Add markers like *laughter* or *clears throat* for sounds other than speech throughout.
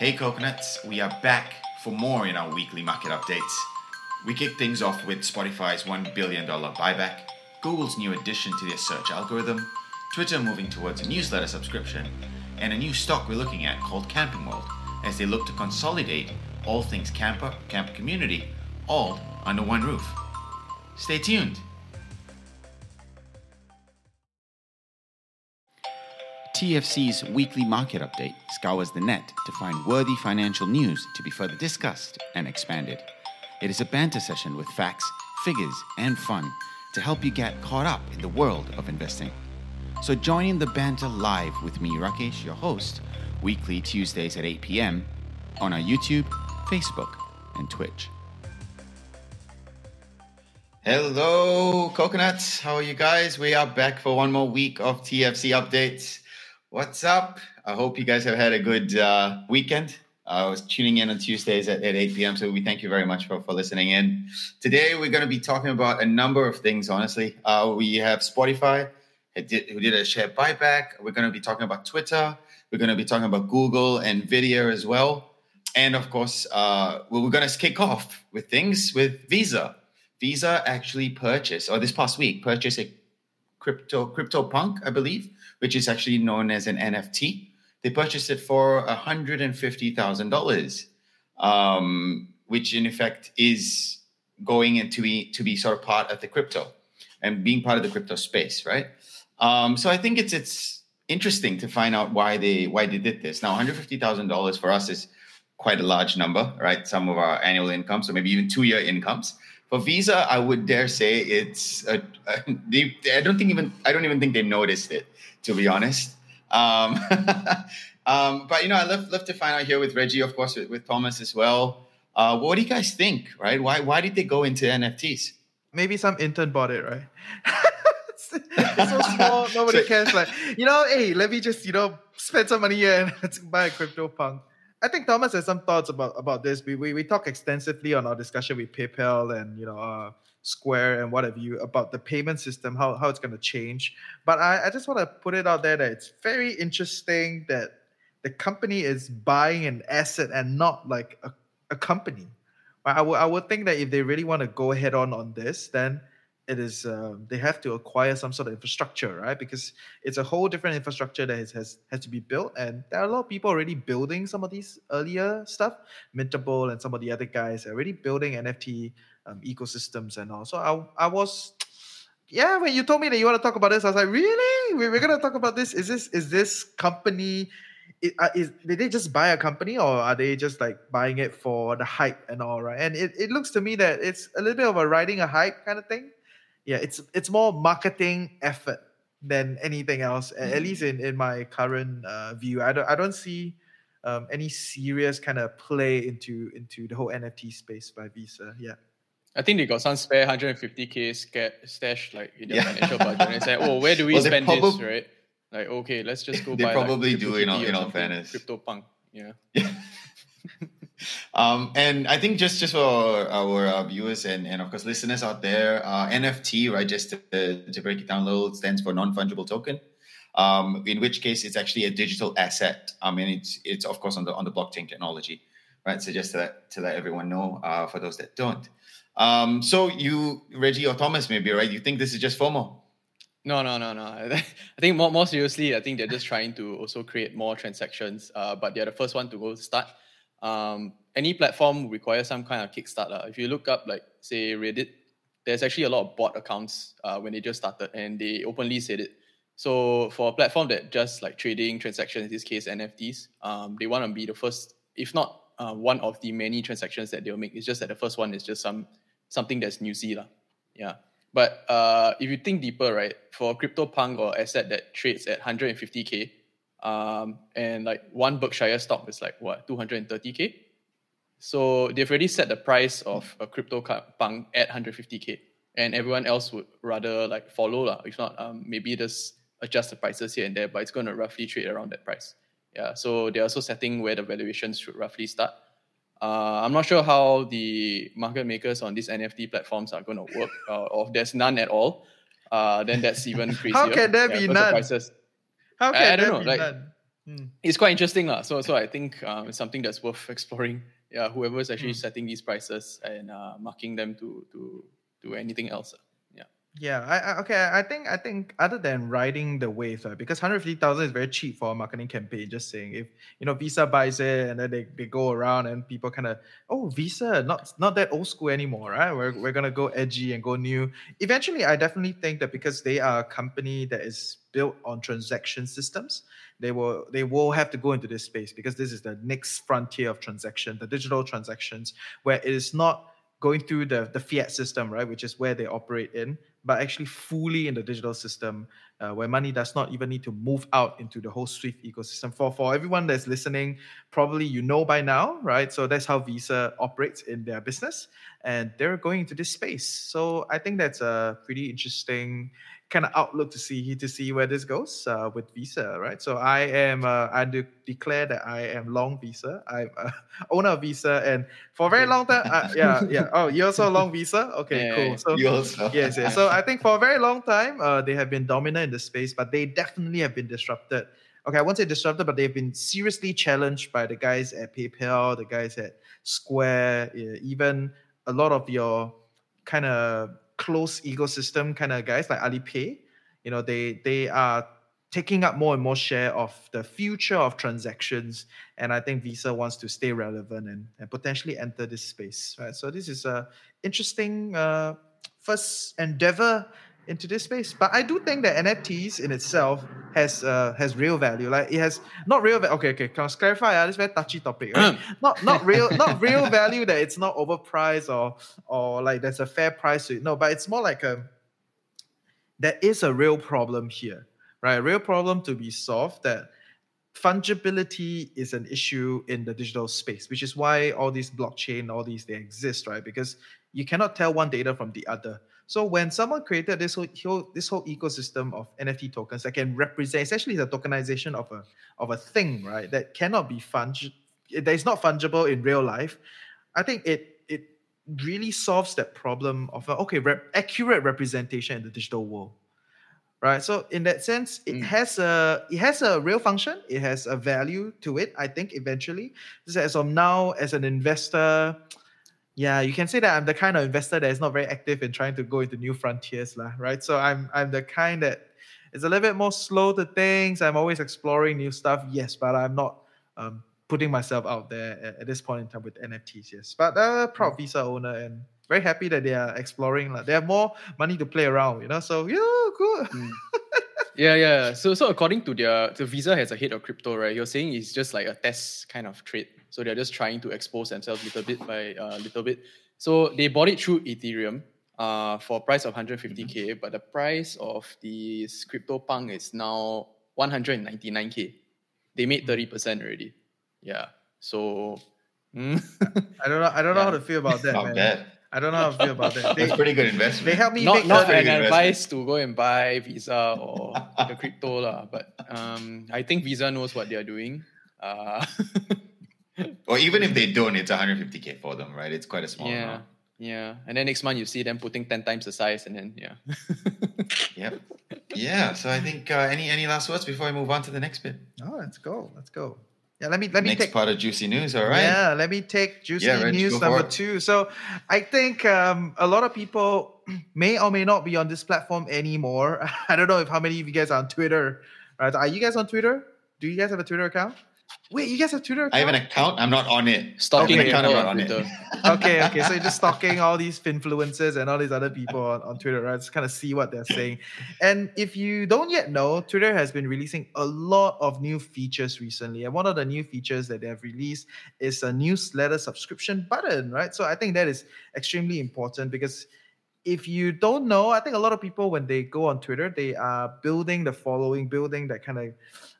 Hey coconuts, we are back for more in our weekly market updates. We kick things off with Spotify's $1 billion buyback, Google's new addition to their search algorithm, Twitter moving towards a newsletter subscription, and a new stock we're looking at called Camping World as they look to consolidate all things camper, camp community, all under one roof. Stay tuned. TFC's weekly market update scours the net to find worthy financial news to be further discussed and expanded. It is a banter session with facts, figures, and fun to help you get caught up in the world of investing. So join in the banter live with me, Rakesh, your host, weekly Tuesdays at 8 p.m. on our YouTube, Facebook, and Twitch. Hello, coconuts. How are you guys? We are back for one more week of TFC updates. What's up? I hope you guys have had a good uh, weekend. I was tuning in on Tuesdays at, at 8 p.m. So we thank you very much for, for listening in. Today, we're going to be talking about a number of things, honestly. Uh, we have Spotify, who did, a share buyback. We're going to be talking about Twitter. We're going to be talking about Google and Nvidia as well. And of course, uh, we're going to kick off with things with Visa. Visa actually purchased, or this past week, purchased a crypto CryptoPunk, I believe, which is actually known as an NFT they purchased it for $150,000, um, which in effect is going into be, to be sort of part of the crypto and being part of the crypto space, right? Um, so I think it's it's interesting to find out why they why they did this. Now, one hundred fifty thousand dollars for us is quite a large number, right? Some of our annual incomes, or maybe even two year incomes. For Visa, I would dare say it's a, a, they, I don't think even I don't even think they noticed it, to be honest. Um, *laughs* um, but you know, I love love to find out here with Reggie, of course, with, with Thomas as well. Uh, what do you guys think? Right? Why why did they go into NFTs? Maybe some intern bought it, right? it's, *laughs* it's so small, nobody so, cares. Like, you know, hey, let me just, you know, spend some money here and *laughs* let's buy a crypto punk. I think Thomas has some thoughts about about this. We we, we talk extensively on our discussion with PayPal and you know uh, Square and what have you about the payment system, how, how it's going to change. But I, I just want to put it out there that it's very interesting that the company is buying an asset and not like a, a company. I would, I would think that if they really want to go ahead on on this, then it is um, they have to acquire some sort of infrastructure, right? Because it's a whole different infrastructure that has, has has to be built, and there are a lot of people already building some of these earlier stuff. Mintable and some of the other guys are already building NFT um, ecosystems and all. So I, I was, *tsk* yeah, when you told me that you want to talk about this, I was like, really? We're, to talk about this? Is this is this company? It, uh, is did they just buy a company or are they just like buying it for the hype and all right? And it, it looks to me that it's a little bit of a riding a hype kind of thing. Yeah, it's it's more marketing effort than anything else. Mm-hmm. At least in, in my current uh, view, I don't I don't see um, any serious kind of play into into the whole NFT space by Visa. Yeah. I think they got some spare 150k stash like in their yeah. financial budget and say, oh, where do we well, spend prob- this, right? Like, okay, let's just go they buy. They probably like, do, in all, in all fairness. Crypto punk, yeah. yeah. *laughs* *laughs* um, and I think just just for our, uh, viewers and, and of course listeners out there, uh, NFT, right? Just to, to break it down a little, stands for non fungible token. Um, in which case, it's actually a digital asset. I mean, it's it's of course on the on the blockchain technology, right? So just to let, to let everyone know, uh, for those that don't. Um, so you, Reggie or Thomas, maybe right? You think this is just FOMO? No, no, no, no. *laughs* I think more, more seriously, I think they're just trying to also create more transactions. Uh, but they're the first one to go start. Um, any platform requires some kind of kickstart. If you look up, like say Reddit, there's actually a lot of bot accounts uh, when they just started, and they openly said it. So for a platform that just like trading transactions, in this case NFTs, um, they want to be the first, if not uh, one of the many transactions that they'll make. It's just that the first one is just some something that's newsy. La. Yeah. But uh, if you think deeper, right, for CryptoPunk or asset that trades at 150K, um, and like one Berkshire stock is like what, 230K? So they've already set the price of a CryptoPunk at 150K. And everyone else would rather like follow. La. If not, um, maybe just adjust the prices here and there, but it's going to roughly trade around that price. Yeah, so they're also setting where the valuations should roughly start. Uh, I'm not sure how the market makers on these NFT platforms are going to work, uh, or if there's none at all. Uh, then that's even *laughs* crazier. how can there yeah, be none? The prices, how can I, I don't know. Like, hmm. it's quite interesting, lah. So, so I think um, it's something that's worth exploring. Yeah, whoever's actually hmm. setting these prices and uh, marking them to to to anything else. Yeah, I, I, okay. I think I think other than riding the wave, right, because hundred fifty thousand is very cheap for a marketing campaign. Just saying, if you know Visa buys it and then they, they go around and people kind of oh Visa not not that old school anymore, right? We're we're gonna go edgy and go new. Eventually, I definitely think that because they are a company that is built on transaction systems, they will they will have to go into this space because this is the next frontier of transaction, the digital transactions, where it is not going through the, the fiat system, right, which is where they operate in, but actually fully in the digital system uh, where money does not even need to move out into the whole Swift ecosystem. For, for everyone that's listening, probably you know by now, right? So that's how Visa operates in their business, and they're going into this space. So I think that's a pretty interesting kind of outlook to see to see where this goes uh, with Visa, right? So I am uh, I do declare that I am long Visa. I'm uh, *laughs* owner of Visa, and for a very long time, uh, yeah, yeah. Oh, you also long Visa? Okay, yeah, cool. So you also. *laughs* yes, yes. So I think for a very long time, uh, they have been dominant in the space, but they definitely have been disrupted. Okay, I won't say disrupted, but they've been seriously challenged by the guys at PayPal, the guys at Square, even a lot of your kind of closed ecosystem kind of guys like Alipay, you know, they they are taking up more and more share of the future of transactions. And I think Visa wants to stay relevant and, and potentially enter this space. Right. So this is a interesting uh, first endeavor into this space. But I do think that NFTs in itself has uh, has real value. Like it has not real. Va- okay, okay. Can I clarify? Uh, this very touchy topic. Right? *clears throat* not not real not real value that it's not overpriced or or like there's a fair price to it. No, but it's more like a there is a real problem here, right? A real problem to be solved that fungibility is an issue in the digital space, which is why all these blockchain, all these they exist, right? Because you cannot tell one data from the other. So when someone created this whole, this whole ecosystem of NFT tokens that can represent, essentially the tokenization of a of a thing, right? That cannot be fung, that is not fungible in real life. I think it it really solves that problem of a, okay rep, accurate representation in the digital world, right? So in that sense, it mm. has a it has a real function. It has a value to it. I think eventually, as of now, as an investor yeah, you can say that I'm the kind of investor that is not very active in trying to go into new frontiers, lah, right? So I'm I'm the kind that is a little bit more slow to things. I'm always exploring new stuff, yes, but I'm not um, putting myself out there at, at, this point in time with NFTs, yes. But uh, proud Visa owner and very happy that they are exploring. Like, they have more money to play around, you know. So yeah, good. Mm. *laughs* yeah, yeah. So so according to their, the Visa has a hit of crypto, right? You're saying it's just like a test kind of trade. So they're just trying to expose themselves little bit by uh, little bit. So they bought it through Ethereum uh, for a price of 150k, mm-hmm. but the price of the CryptoPunk is now 199k. They made 30% mm. already. Yeah. So mm. I don't know. I don't know how to feel about that. Not man. bad. I don't know how to feel about that. They, That's pretty good investment. They help me not, make not an advice to go and buy Visa or the crypto lah, but um, I think Visa knows what they are doing. Uh, *laughs* or even if they don't, it's 150k for them, right? It's quite a small yeah. amount. Yeah, and then next month you see them putting ten times the size, and then yeah. *laughs* yep. Yeah. So I think uh, any any last words before I move on to the next bit? Oh, let's go. Let's go. Yeah, let me let me next take part of juicy news. All right. Yeah, let me take juicy yeah, Reg, news number two. So I think um, a lot of people *clears throat* may or may not be on this platform anymore. *laughs* I don't know if how many of you guys are on Twitter. Right? Are you guys on Twitter? Do you guys have a Twitter account? Wait, you guys have Twitter? Account? I have an account. I'm not on it. Stalking account. I'm not on it. *laughs* okay, okay. So you're just stalking all these influencers and all these other people on, on Twitter, right? Just kind of see what they're saying. And if you don't yet know, Twitter has been releasing a lot of new features recently. And one of the new features that they have released is a newsletter subscription button, right? So I think that is extremely important because if you don't know, I think a lot of people when they go on Twitter, they are building the following, building that kind of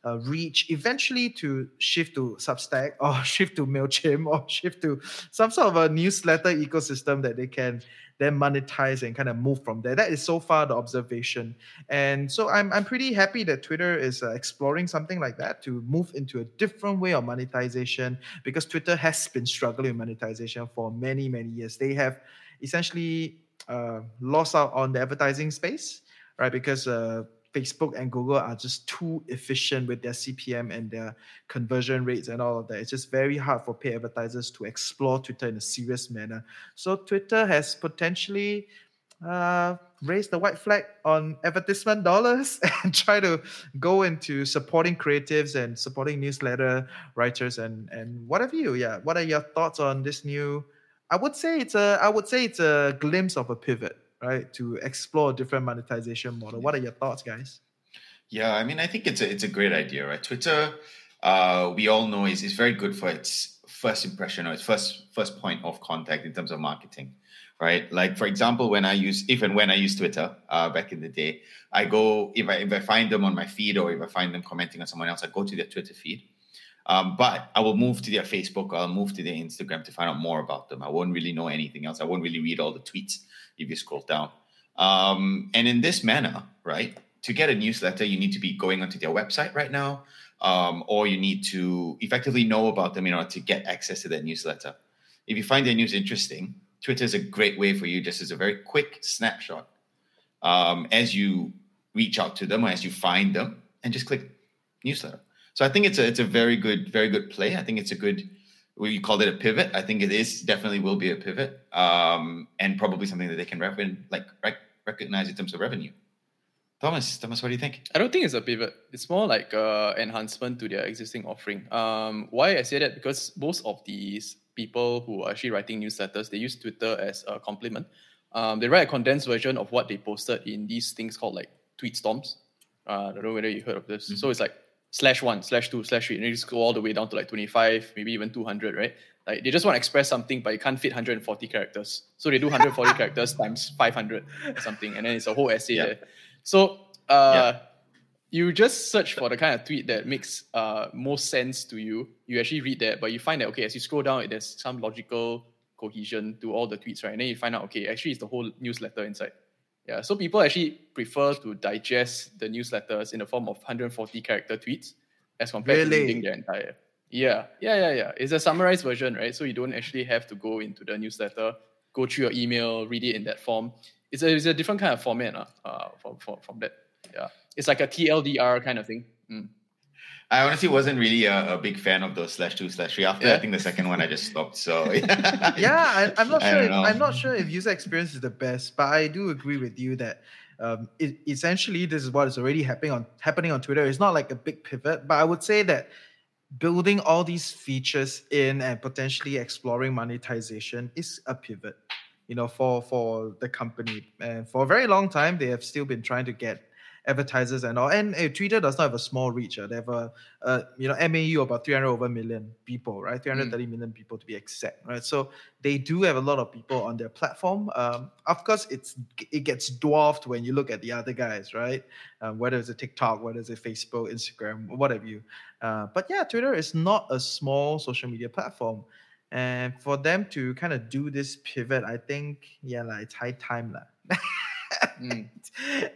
uh, reach, eventually to shift to Substack *laughs* or shift to Mailchimp or shift to some sort of a newsletter ecosystem that they can then monetize and kind of move from there. That is so far the observation, and so I'm I'm pretty happy that Twitter is uh, exploring something like that to move into a different way of monetization because Twitter has been struggling with monetization for many many years. They have essentially uh, lost out on the advertising space, right? Because uh, Facebook and Google are just too efficient with their CPM and their conversion rates and all of that. It's just very hard for paid advertisers to explore Twitter in a serious manner. So Twitter has potentially uh, raise the white flag on advertisement dollars *laughs* and try to go into supporting creatives and supporting newsletter writers and and what have you yeah what are your thoughts on this new i would say it's a i would say it's a glimpse of a pivot right to explore a different monetization model what are your thoughts guys yeah i mean i think it's a it's a great idea right twitter uh, we all know is, is very good for its first impression or its first first point of contact in terms of marketing right? Like for example, when I use even when I use Twitter uh, back in the day, I go if I if I find them on my feed or if I find them commenting on someone else, I go to their Twitter feed. Um, but I will move to their Facebook I'll move to their Instagram to find out more about them. I won't really know anything else. I won't really read all the tweets if you scroll down. Um, and in this manner, right, to get a newsletter, you need to be going onto their website right now, um, or you need to effectively know about them in order to get access to their newsletter. If you find their news interesting, Twitter is a great way for you, just as a very quick snapshot um, as you reach out to them or as you find them, and just click newsletter. So I think it's a it's a very good very good play. I think it's a good. We called it a pivot. I think it is definitely will be a pivot, um, and probably something that they can reckon, like rec- recognize in terms of revenue. Thomas, Thomas, what do you think? I don't think it's a pivot. It's more like uh, enhancement to their existing offering. Um, why I say that because most of these people who are actually writing newsletters, they use Twitter as a complement. Um, they write a condensed version of what they posted in these things called like tweet storms. Uh, I don't know whether you heard of this. Mm-hmm. So it's like slash one, slash two, slash three, and you just go all the way down to like 25, maybe even 200, right? Like they just want to express something, but you can't fit 140 characters. So they do *laughs* 140 characters times 500 or something, and then it's a whole essay yeah. there. So uh, yeah you just search for the kind of tweet that makes uh, most sense to you. You actually read that, but you find that okay, as you scroll down, there's some logical cohesion to all the tweets, right? And then you find out okay, actually, it's the whole newsletter inside. Yeah, so people actually prefer to digest the newsletters in the form of 140 character tweets as compared really? to reading their entire. Yeah, yeah, yeah, yeah. It's a summarized version, right? So you don't actually have to go into the newsletter, go through your email, read it in that form. It's a, it's a different kind of format uh, uh, from, from, from that. Yeah it's like a TLDR kind of thing. Mm. I honestly wasn't really a, a, big fan of those slash two slash three. After yeah. I think the second one, I just stopped. So *laughs* yeah, yeah I, am not sure. If, I'm not sure if user experience is the best, but I do agree with you that um, it, essentially this is what is already happening on happening on Twitter. It's not like a big pivot, but I would say that building all these features in and potentially exploring monetization is a pivot. You know, for for the company, and for a very long time, they have still been trying to get advertisers and all. And uh, Twitter does not have a small reach. Uh, they have a, uh, you know MAU about 300 over million people, right? 330 mm. million people to be exact, right? So they do have a lot of people on their platform. Um, of course, it's it gets dwarfed when you look at the other guys, right? Um, whether it's a TikTok, whether it's a Facebook, Instagram, whatever you. Uh, but yeah, Twitter is not a small social media platform. And for them to kind of do this pivot, I think, yeah, like, it's high time. La. *laughs* mm.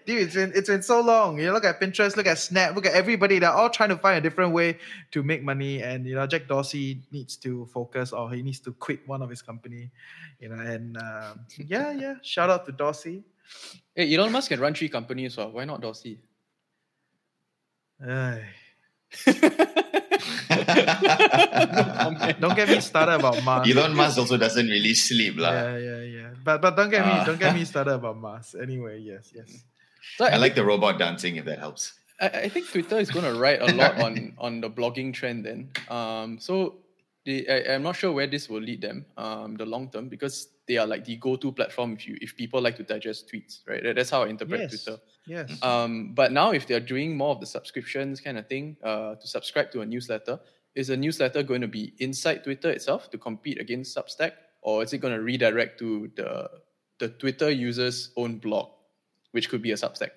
Dude, it's been it's been so long. You look at Pinterest, look at Snap, look at everybody. They're all trying to find a different way to make money. And you know, Jack Dorsey needs to focus, or he needs to quit one of his company. You know, and um, yeah, yeah. Shout out to Dorsey. Hey, Elon Musk can run three companies, so why not Dorsey? *laughs* *laughs* don't get me started about Musk. Elon Musk also doesn't really sleep, lah. Yeah, yeah, yeah. But but don't get me uh, don't get me *laughs* started about Musk. Anyway, yes, yes. So I, I like the robot dancing if that helps. I, I think Twitter is going to write a lot on *laughs* on the blogging trend. Then, um, so the, I, am not sure where this will lead them, um, the long term, because they are like the go-to platform if you if people like to digest tweets, right? That's how I interpret yes. Twitter. Yes. Um, but now if they're doing more of the subscriptions kind of thing, uh, to subscribe to a newsletter, is a newsletter going to be inside Twitter itself to compete against Substack, or is it going to redirect to the the Twitter user's own blog, which could be a Substack?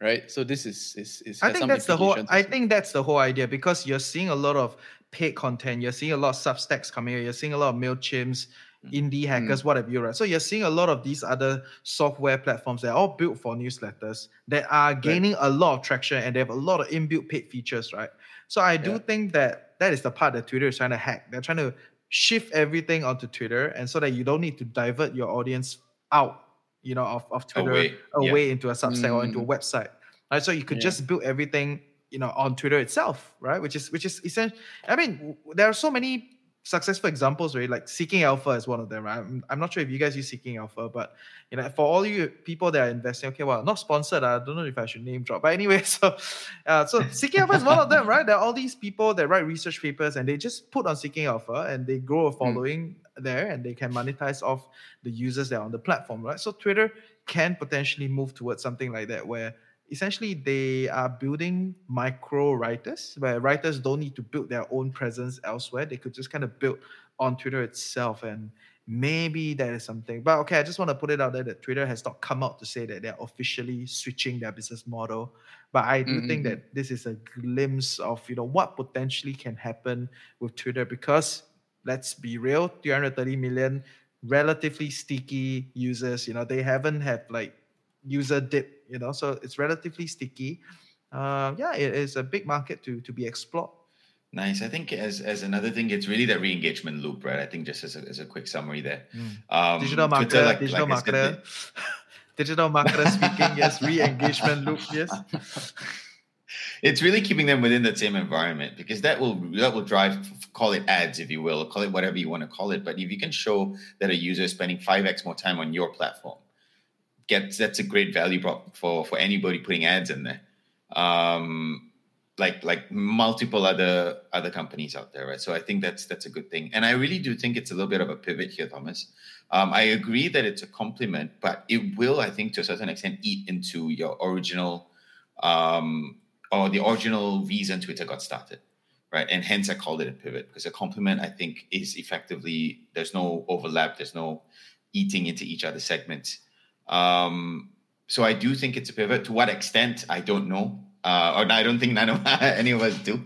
Right. So this is is, is I think that's the whole. I think that's the whole idea because you're seeing a lot of paid content. You're seeing a lot of Substacks coming. here. You're seeing a lot of Mailchimps indie hackers, mm. whatever you right. So you're seeing a lot of these other software platforms that are all built for newsletters that are gaining right. a lot of traction and they have a lot of inbuilt paid features, right? So I do yeah. think that that is the part that Twitter is trying to hack. They're trying to shift everything onto Twitter and so that you don't need to divert your audience out, you know, of, of Twitter away, away yeah. into a Substack mm. or into a mm. website. Right? So you could Yeah. just build everything, you know, on Twitter itself, right? Which is which is essential. I mean, there are so many successful examples, right? Like Seeking Alpha is one of them, right? I'm, I'm not sure if you guys use Seeking Alpha, but you know, for all you people that are investing, okay, well, not sponsored. I don't know if I should name drop, but anyway, *laughs* so uh, so Seeking Alpha is one of them, right? There are all these people that write research papers and they just put on Seeking Alpha and they grow a following there and they can monetize off the users that are on the platform, right? So Twitter can potentially move towards something like that where essentially they are building micro writers where writers don't need to build their own presence elsewhere. They could just kind of build on Twitter itself and maybe that is something. But okay, I just want to put it out there that Twitter has not come out to say that they're officially switching their business model. But I do think Mhm. that this is a glimpse of you know what potentially can happen with Twitter because let's be real, 330 million relatively sticky users. You know, they haven't had like user dip, you know, so it's relatively sticky. Uh, yeah, it is a big market to to be explored. Nice. I think as as another thing, it's really that re-engagement loop, right? I think just as a, as a quick summary there. Mm. Um, digital Twitter, marketer, like- digital like marketer, *laughs* digital marketer speaking. Yes, re-engagement loop. Yes. *laughs* it's really keeping them within that same environment because that will that will drive call it ads if you will call it whatever you want to call it but if you can show that a user is spending 5x more time on your platform gets that's a great value prop for for anybody putting ads in there um like like multiple other other companies out there right so i think that's that's a good thing and i really do think it's a little bit of a pivot here thomas um, i agree that it's a complement but it will i think to a certain extent eat into your original um, or the original reason Twitter got started, right? And hence I called it a pivot because a complement, I think is effectively there's no overlap, there's no eating into each other's segments. Um, so I do think it's a pivot. To what extent I don't know, uh, or I don't think none of *laughs* any of us do.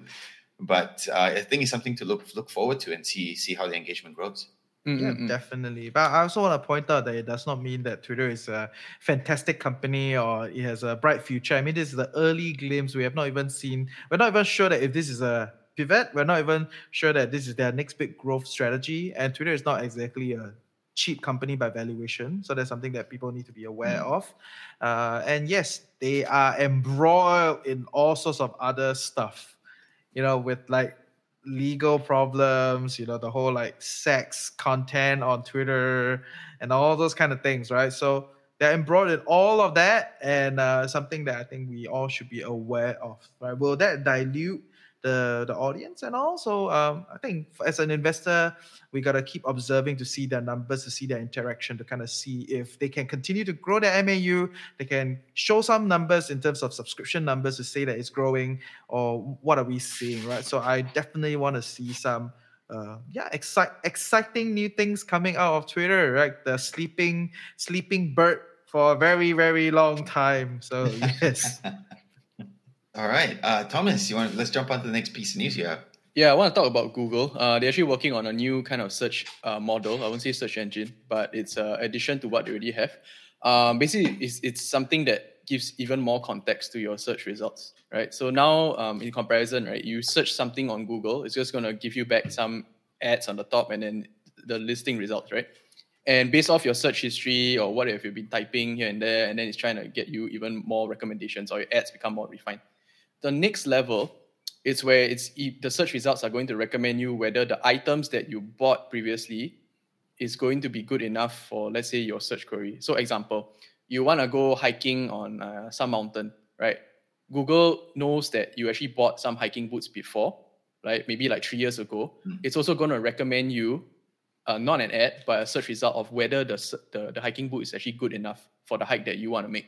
But uh, I think it's something to look look forward to and see see how the engagement grows. Mm, Yeah, mm. definitely. But I also want to point out that it does not mean that Twitter is a fantastic company or it has a bright future. I mean, this is the early glimpse. We have not even seen, we're not even sure that if this is a pivot, we're not even sure that this is their next big growth strategy. And Twitter is not exactly a cheap company by valuation. So that's something that people need to be aware Mm. of. Uh, and yes, they are embroiled in all sorts of other stuff, you know, with like legal problems, you know, the whole like sex content on Twitter and all those kind of things, right? So they're embroiled in all of that and uh, something that I think we all should be aware of, right? Will that dilute the, the audience and also um, I think as an investor, we got to keep observing to see their numbers, to see their interaction, to kind of see if they can continue to grow their MAU, they can show some numbers in terms of subscription numbers to say that it's growing, or what are we seeing, right? So I definitely want to see some, uh, yeah, excite, exciting new things coming out of Twitter, right? The sleeping, sleeping bird for a very, very long time. So *laughs* yes, All right, uh, Thomas, you want let's jump on to the next piece of news you have. Yeah, I want to talk about Google. Uh, they're actually working on a new kind of search uh, model. I won't say search engine, but it's an addition to what they already have. Um, basically, it's, it's something that gives even more context to your search results, right? So now, um, in comparison, right, you search something on Google, it's just going to give you back some ads on the top and then the listing results, right? And based off your search history or what have you been typing here and there, and then it's trying to get you even more recommendations or your ads become more refined. The next level is where it's the search results are going to recommend you whether the items that you bought previously is going to be good enough for let's say your search query. So example you want to go hiking on uh, some mountain right? Google knows that you actually bought some hiking boots before right? Maybe like three years ago. Mm. it's also going to recommend you uh, not an ad but a search result of whether the, the the hiking boot is actually good enough for the hike that you want to make.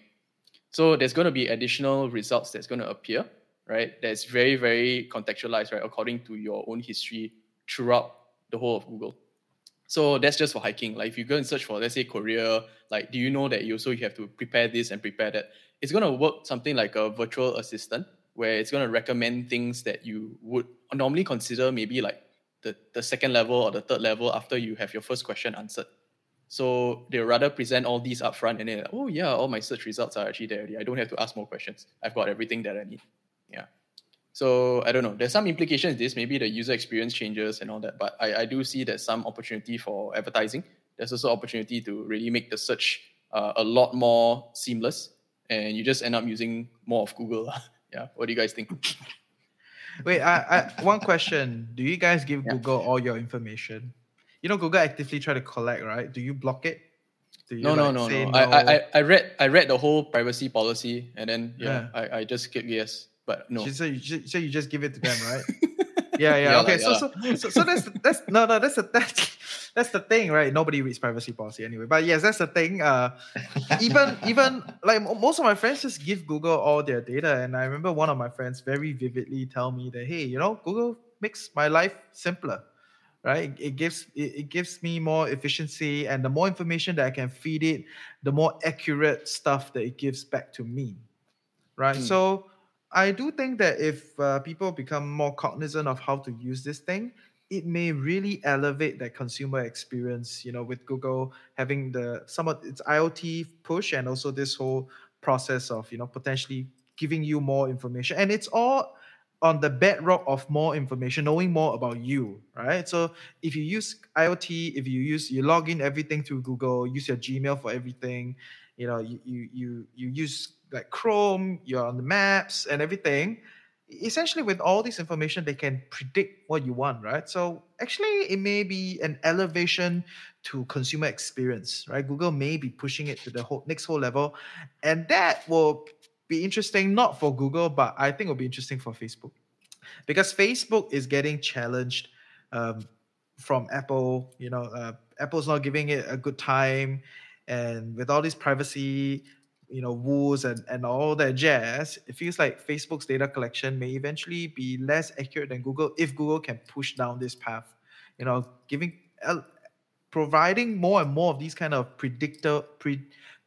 So there's going to be additional results that's going to appear right? That's very, very contextualized, right? According to your own history throughout the whole of Google. So that's just for hiking. Like if you go and search for, let's say Korea, like do you know that you also you have to prepare this and prepare that? It's gonna work something like a virtual assistant where it's gonna recommend things that you would normally consider maybe like the, the second level or the third level after you have your first question answered. So they rather present all these upfront and then, oh yeah, all my search results are actually there already. I don't have to ask more questions. I've got everything that I need. Yeah. So I don't know. There's some implications this. Maybe the user experience changes and all that. But I, I do see there's some opportunity for advertising. There's also opportunity to really make the search uh, a lot more seamless and you just end up using more of Google. *laughs* yeah, what do you guys think? Wait, I, I one question. Do you guys give Yeah. Google all your information? You know, Google actively try to collect, right? Do you block it? Do you No, no, like, no, say no. I, I, I- I read I read the whole privacy policy, and then yeah, I, I just click yes, but no. So, so you, ju- so you just give it to them, right? *laughs* yeah, yeah. Yeah, okay, like, so, yeah. so so so that's that's no no that's the that's that's the thing, right? Nobody reads privacy policy anyway. But yes, that's the thing. Uh, even even like most of my friends just give Google all their data, and I remember one of my friends very vividly tell me that hey, you know, Google makes my life simpler. Right, it, it gives it, it gives me more efficiency, and the more information that I can feed it, the more accurate stuff that it gives back to me. Right, Hmm. so I do think that if uh, people become more cognizant of how to use this thing, it may really elevate that consumer experience. You know, with Google having the somewhat its IoT push and also this whole process of you know potentially giving you more information, and it's all on the bedrock of more information, knowing more about you, right? So if you use IoT, if you use you log in everything through Google, use your Gmail for everything, you know, you you you, you use like Chrome, you're on the maps and everything. Essentially, with all this information, they can predict what you want, right? So actually, it may be an elevation to consumer experience, right? Google may be pushing it to the whole next whole level, and that will be interesting not for Google, but I think will be interesting for Facebook, because Facebook is getting challenged um, from Apple. You know, uh, Apple's not giving it a good time, and with all this privacy, you know, rules and and all that jazz, it feels like Facebook's data collection may eventually be less accurate than Google if Google can push down this path. You know, giving el- providing more and more of these kind of predictor pre,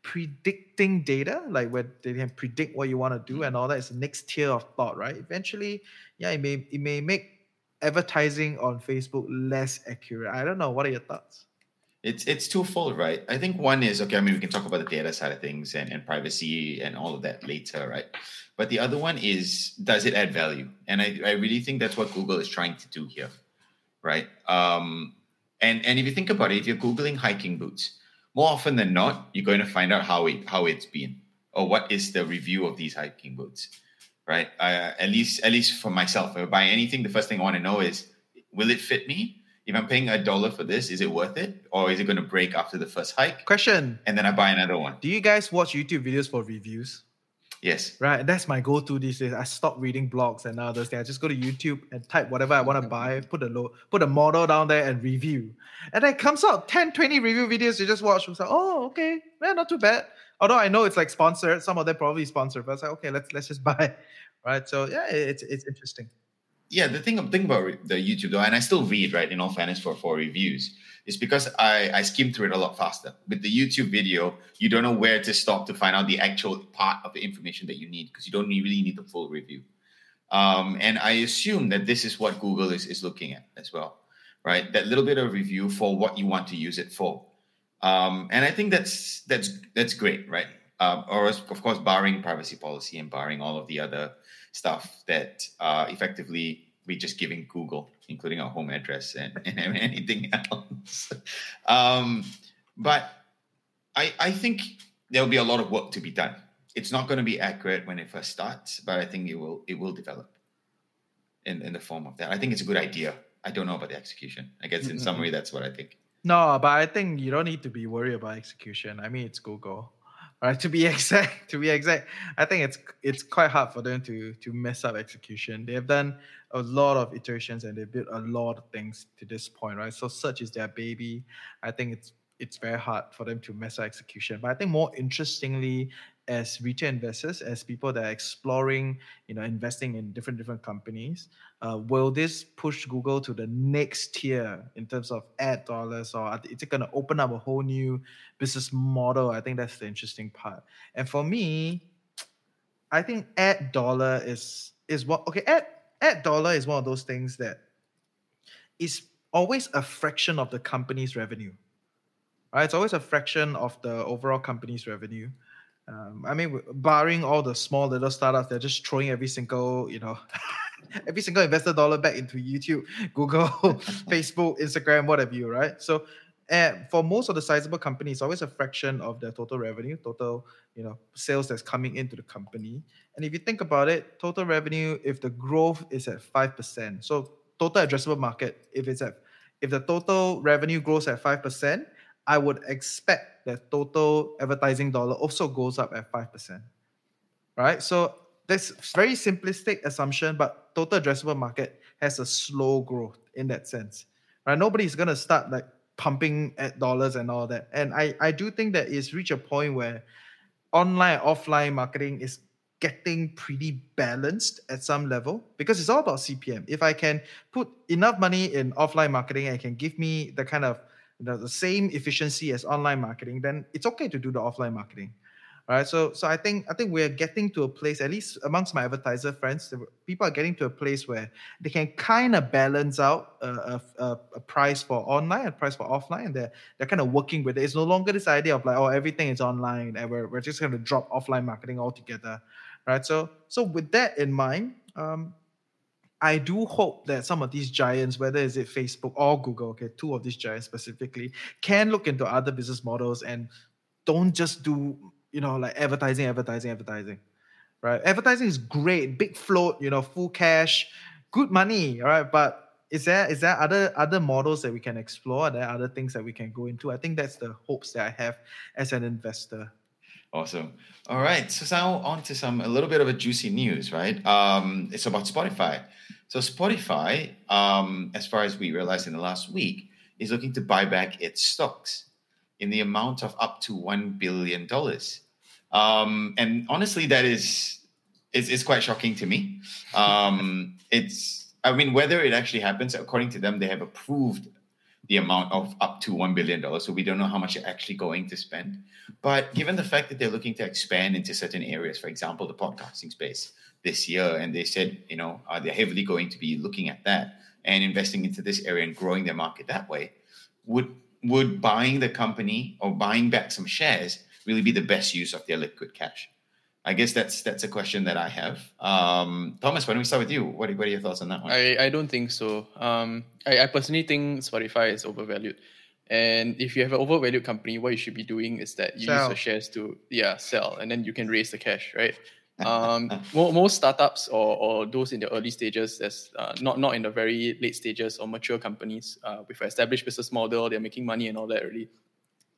predicting data like where they can predict what you want to do mm. and all that is the next tier of thought right? Eventually yeah it may it may make advertising on facebook less accurate. I don't know. What are your thoughts It's it's twofold, right? I think one is okay. I mean, we can talk about the data side of things and, and privacy and all of that later, right? But the other one is does it add value? And I, I really think that's what Google is trying to do here, right? Um, and and if you think about it, if you're googling hiking boots, more often than not, you're going to find out how it how it's been or what is the review of these hiking boots, right? Uh, at least at least for myself, if I buy anything, the first thing I want to know is will it fit me? If I'm paying a dollar for this, is it worth it, or is it going to break after the first hike, question. And then I buy another one? do you guys watch youtube videos for reviews? Yes. right that's my go-to these days. I stopped reading blogs and others. Things i just go to youtube and type whatever i want to buy put a low put a model down there and review. And then it comes out 10 20 review videos you just watch. It's like oh okay. Yeah not too bad. Although i know it's like sponsored. Some of them probably sponsored but it's like okay let's let's just *laughs* buy. Right so yeah it's it's interesting yeah, the thing, thing about the YouTube though, and I still read right in all fairness for for reviews, is because I I skim through it a lot faster. With the YouTube video, you don't know where to stop to find out the actual part of the information that you need because you don't really need the full review. Um, and I assume that this is what Google is is looking at as well, right? That little bit of review for what you want to use it for. Um, and I think that's that's that's great, right? Um, or of course, barring privacy policy and barring all of the other stuff that uh, effectively we're just giving Google, including our home address and, *laughs* and anything else. um, but I, I think there'll be a lot of work to be done. It's not going to be accurate when it first starts, but I think it will it will develop in, in the form of that. I think it's a good idea. I don't know about the execution. I guess in summary, that's what I think. No, but I think you don't need to be worried about execution. I mean, it's Google, right? To be *laughs* exact, to be exact, I think it's it's quite hard for them to to mess up execution. They have done a lot of iterations and they built a lot of things to this point, right? So search is their baby. I think it's it's very hard for them to mess up execution. But I think more interestingly, as retail investors, as people that are exploring, you know, investing in different different companies, uh, will this push Google to the next tier in terms of ad dollars, or is it going to open up a whole new business model? I think that's the interesting part. And for me, I think ad dollar is is what okay. Ad ad dollar is one of those things that is always a fraction of the company's revenue. Right? It's always a fraction of the overall company's revenue. Um, I mean, barring all the small little startups, they're just throwing every single, you know, *laughs* every single investor dollar back into YouTube, *laughs* Google, *laughs* Facebook, Instagram, whatever you, right? So and for most of the sizable companies, it's always a fraction of their total revenue, total you know sales that's coming into the company. And if you think about it, total revenue, if the growth is at five percent, so total addressable market, if it's at if the total revenue grows at five percent, I would expect that total advertising dollar also goes up at five percent. Right. So that's very simplistic assumption, but total addressable market has a slow growth in that sense. Right. Nobody's gonna start like pumping at dollars and all that. And I, I do think that it's reached a point where online offline marketing is getting pretty balanced at some level because it's all about CPM. If I can put enough money in offline marketing and can give me the kind of you know, the same efficiency as online marketing, then it's okay to do the offline marketing right? So so i think i think we're getting to a place at least amongst my advertiser friends people are getting to a place where they can kind of balance out a, a, a, price for online a price for offline and they're, they're kind of working with it. It's no longer this idea of like oh everything is online and we're, we're just going to drop offline marketing altogether. Right? So so with that in mind um, I do hope that some of these giants, whether is it Facebook or Google, okay, two of these giants specifically, can look into other business models and don't just do you know, like advertising, advertising, advertising, right? Advertising is great, big float, you know, full cash, good money, right? But is there is there other other models that we can explore? Are there other things that we can go into? I think that's the hopes that I have as an investor. Awesome. All right. So now on to some a little bit of a juicy news, right? Um, it's about Spotify. So Spotify, um, as far as we realized in the last week, is looking to buy back its stocks in the amount of up to $1 billion. Um, and honestly, that is, is, is quite shocking to me. Um, *laughs* it's, I mean, whether it actually happens, according to them, they have approved the amount of up to $1 billion. So we don't know how much they're actually going to spend. But given the fact that they're looking to expand into certain areas, for example, the podcasting space this year, and they said, you know, uh, they're heavily going to be looking at that and investing into this area and growing their market that way, would would buying the company or buying back some shares really be the best use of their liquid cash? I guess that's that's a question that I have. Um, Thomas, why don't we start with you? What are, what are your thoughts on that one? I, I don't think so. Um, I, I personally think Spotify is overvalued. And if you have an overvalued company, what you should be doing is that you sell. use the shares to yeah sell, and then you can raise the cash, right? Um, most startups or, or those in the early stages, that's uh, not not in the very late stages or mature companies uh, with an established business model, they're making money and all that already.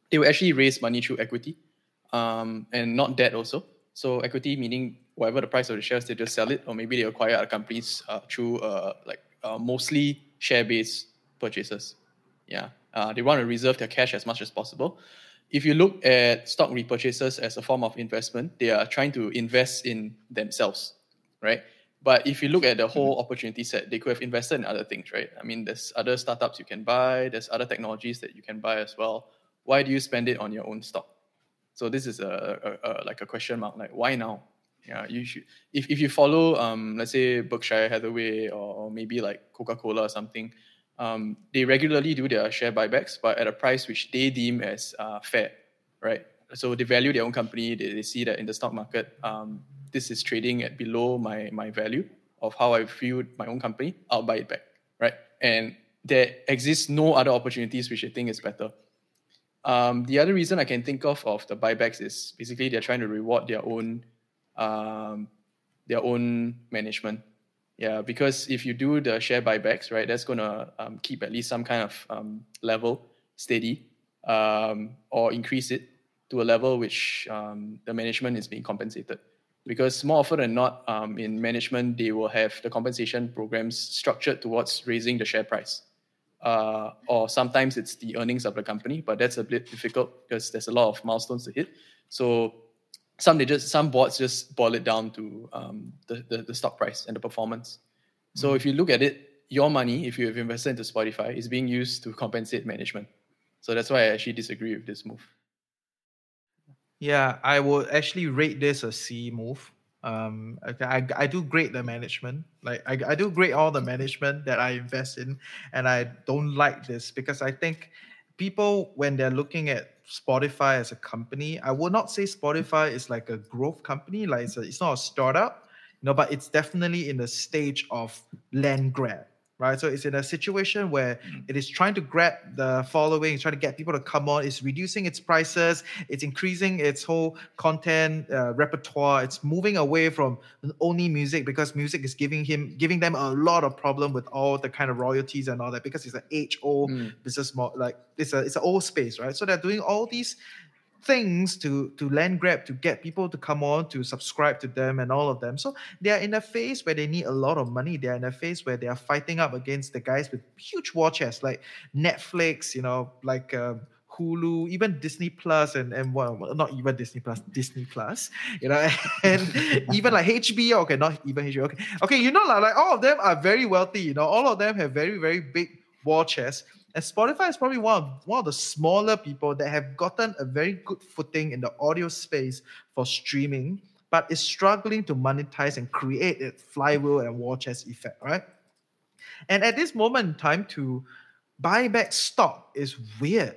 They will actually raise money through equity, um, and not debt also. So equity meaning whatever the price of the shares, they just sell it, or maybe they acquire other companies uh, through uh, like uh, mostly share-based purchases. Yeah, uh, they want to reserve their cash as much as possible if you look at stock repurchases as a form of investment, they are trying to invest in themselves, right? But if you look at the whole opportunity set, they could have invested in other things, right? I mean, there's other startups you can buy, there's other technologies that you can buy as well. Why do you spend it on your own stock? So this is a, a, a like a question mark, like why now? Yeah, you should. If, if you follow, um, let's say Berkshire Hathaway or, or maybe like Coca Cola or something, um, they regularly do their share buybacks, but at a price which they deem as uh, fair, right? So they value their own company. They, they see that in the stock market, um, this is trading at below my my value of how I view my own company. I'll buy it back, right? And there exists no other opportunities which I think is better. Um, the other reason I can think of of the buybacks is basically they're trying to reward their own um, their own management yeah, because if you do the share buybacks, right, that's going to um, keep at least some kind of um, level steady um, or increase it to a level which um, the management is being compensated. Because more often than not, um, in management, they will have the compensation programs structured towards raising the share price. Uh, or sometimes it's the earnings of the company, but that's a bit difficult because there's a lot of milestones to hit. So some they just some boards just boil it down to um, the, the, the stock price and the performance. So mm-hmm. if you look at it, your money, if you have invested into Spotify, is being used to compensate management. So that's why I actually disagree with this move. Yeah, I would actually rate this a C move. Um, I, I do grade the management. Like I, I do grade all the management that I invest in, and I don't like this because I think people when they're looking at Spotify as a company, I would not say Spotify is like a growth company, like it's, a, it's not a startup, you know, but it's definitely in the stage of land grab, right? So it's in a situation where Mm. it is trying to grab the following, it's trying to get people to come on. It's reducing its prices. It's increasing its whole content uh, repertoire. It's moving away from only music because music is giving him, giving them a lot of problem with all the kind of royalties and all that because it's an age old Mm. business model. Like it's a it's an old space, right? So they're doing all these things to to land grab to get people to come on to subscribe to them and all of them so they are in a phase where they need a lot of money they are in a phase where they are fighting up against the guys with huge war chests like netflix you know like um, Hulu, even Disney Plus, and and well, well, not even Disney Plus, Disney Plus, you know, *laughs* and even like HBO. Okay, not even HBO. Okay, okay, you know, like, like all of them are very wealthy. You know, all of them have very very big war chests. And Spotify is probably one of, one of the smaller people that have gotten a very good footing in the audio space for streaming, but is struggling to monetize and create a flywheel and war chest effect, right? And at this moment in time, to buy back stock is weird.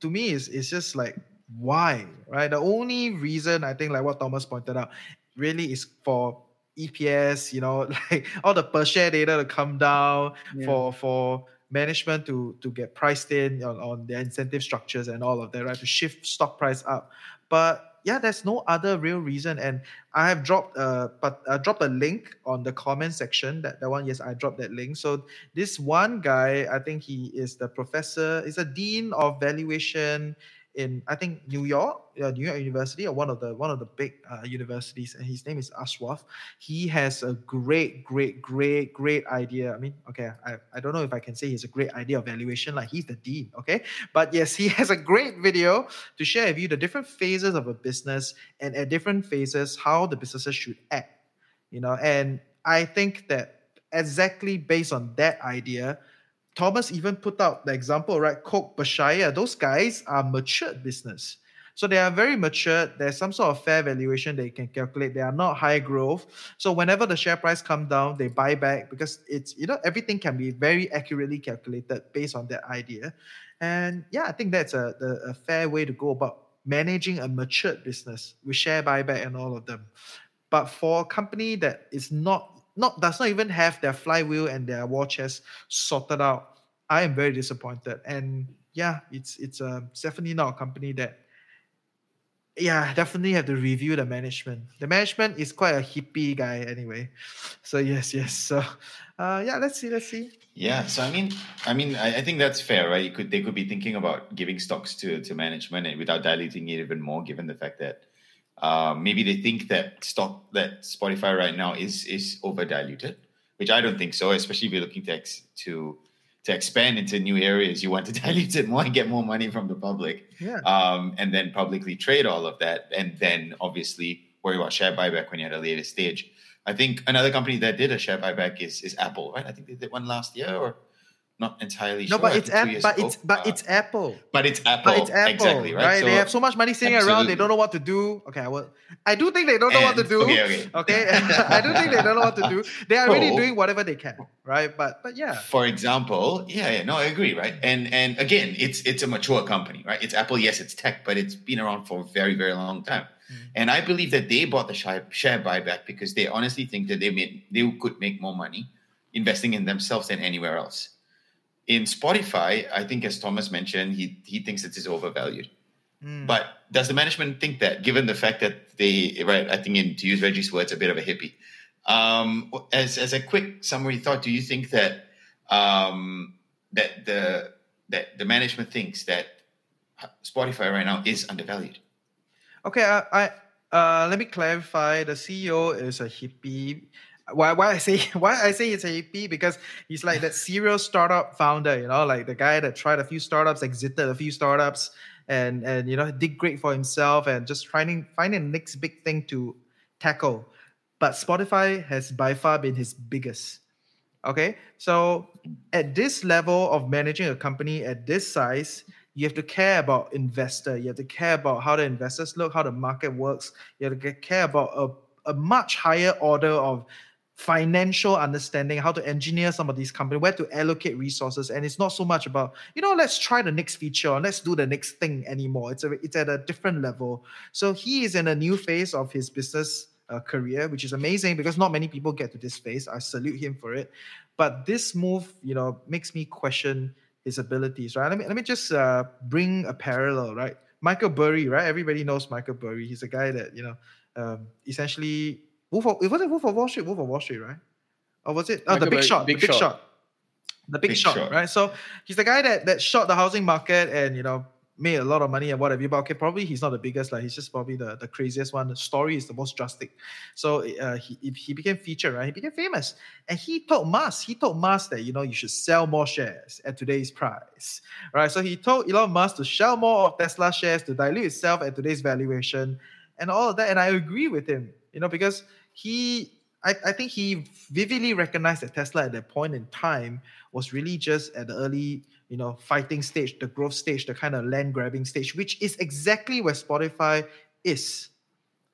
To me, it's, it's just like, why, right? The only reason I think, like what Thomas pointed out, really is for EPS, you know, *laughs* like all the per share data to come down Yeah. for for management to to get priced in on, on their incentive structures and all of that, right? To shift stock price up. But yeah, there's no other real reason. And I have dropped uh but I dropped a link on the comment section. That that one, yes, I dropped that link. So this one guy, I think he is the professor, is a dean of valuation in I think New York, uh, New York University, or one of the one of the big uh, universities. And his name is Aswath. He has a great, great, great, great idea. I mean, okay, I, I don't know if I can say he's a great idea of valuation, like he's the dean, okay? But yes, he *laughs* has a great video to share with you the different phases of a business and at different phases how the businesses should act. You know, and I think that exactly based on that idea, Thomas even put out the example, right? Coke, Berkshire, those guys are matured business. So they are very matured. There's some sort of fair valuation they can calculate. They are not high growth. So whenever the share price come down, they buy back because it's you know everything can be very accurately calculated based on that idea. And yeah, I think that's a, the, a fair way to go about managing a matured business with share buyback and all of them. But for a company that is not not does not even have their flywheel and their war chest sorted out, I am very disappointed. And yeah, it's it's uh, definitely not a company that. Yeah, definitely have to review the management. The management is quite a hippie guy anyway, so yes, yes. So, uh, yeah, let's see, let's see. Yeah, so I mean, I mean, I, I think that's fair, right? You could they could be thinking about giving stocks to to management and without diluting it even more, given the fact that uh, maybe they think that stock that Spotify right now is is over diluted, which I don't think so. Especially if you're looking to ex, to to expand into new areas, you want to *laughs* dilute it more and get more money from the public, Yeah. um, and then publicly trade all of that, and then obviously worry about share buyback when you're at a later stage. I think another company that did a share buyback is is Apple, right? I think they did one last year, or not entirely No, sure. but it's Apple. But ago. it's but Uh, it's Apple. but it's Apple. But it's Apple, exactly right. right? So- they have so much money sitting around. They don't know what to do. Okay, I will. I do think they don't know what to do. Okay, okay. Okay, *laughs* I do think they don't know what to do. They are really doing whatever they can, right? But but yeah, For example, yeah, yeah, no, I agree, right? And and again, it's it's a mature company, right? It's Apple, yes, it's tech, but it's been around for a very, very long time. Mm. And I believe that they bought the share, share buyback because they honestly think that they made they could make more money investing in themselves than anywhere else. In Spotify, I think as Thomas mentioned, he he thinks it is overvalued. Mm. But does the management think that, given the fact that they, right, I think in, to use Reggie's words, a bit of a hippie. Um, as, as a quick summary thought, do you think that um, that the that the management thinks that Spotify right now is undervalued? Okay, I, I uh, let me clarify. The CEO is a hippie. Why, why I say *laughs* why I say it's a because he's like that serial startup founder, you know, like the guy that tried a few startups, exited a few startups, and and you know did great for himself and just finding finding the next big thing to tackle. But Spotify has by far been his biggest. Okay, so at this level of managing a company at this size, you have to care about investor. You have to care about how the investors look, how the market works. You have to care about a, a much higher order of financial understanding, how to engineer some of these companies, where to allocate resources. And it's not so much about, you know, let's try the next feature or let's do the next thing anymore. It's a, it's at a different level. So he is in a new phase of his business uh, career, which is amazing because not many people get to this phase. I salute him for it. But this move, you know, makes me question his abilities, right? Let me let me just uh, bring a parallel, right? Michael Burry, right? Everybody knows Michael Burry. He's a guy that you know, um, essentially, Wolf of, it was it Wolf of Wall Street, Wolf of Wall Street, right? Or was it? Oh, Michael the Big Shot, Big the Big Shot. Shot. The big, Big shot, Shot. right? So he's the guy that that shot the housing market and you know made a lot of money and whatever. But okay, probably he's not the biggest. Like he's just probably the, the craziest one. The story is the most drastic. So uh, he he became featured, right? He became famous, and he told Musk, he told Musk that you know you should sell more shares at today's price, right? So he told Elon Musk to sell more of Tesla shares to dilute itself at today's valuation, and all of that. And I agree with him, you know, because he. I, I think he vividly recognized that Tesla at that point in time was really just at the early, you know, fighting stage, the growth stage, the kind of land grabbing stage, which is exactly where Spotify is,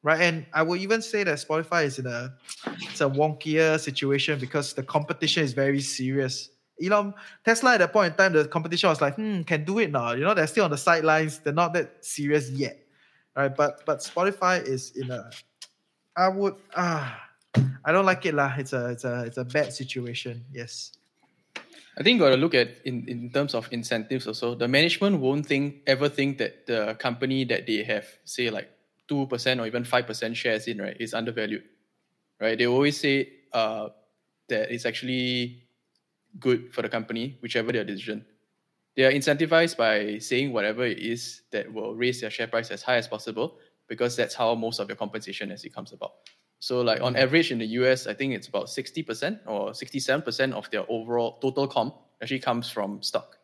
right? And I will even say that Spotify is in a it's a wonkier situation because the competition is very serious. Elon Tesla at that point in time, the competition was like, hmm, can do it now. You know, they're still on the sidelines. They're not that serious yet, right? But but Spotify is in a, I would ah, I don't like it lah. It's a it's a it's a bad situation. Yes. I think you got to look at in, in terms of incentives also. The management won't think ever think that the company that they have, say like two percent or even five percent shares in, right, is undervalued. Right? They always say uh, that it's actually good for the company, whichever their decision. They are incentivized by saying whatever it is that will raise their share price as high as possible, because that's how most of your compensation actually comes about. So, like on average in the US, I think it's about 60% or 67% of their overall total comp actually comes from stock.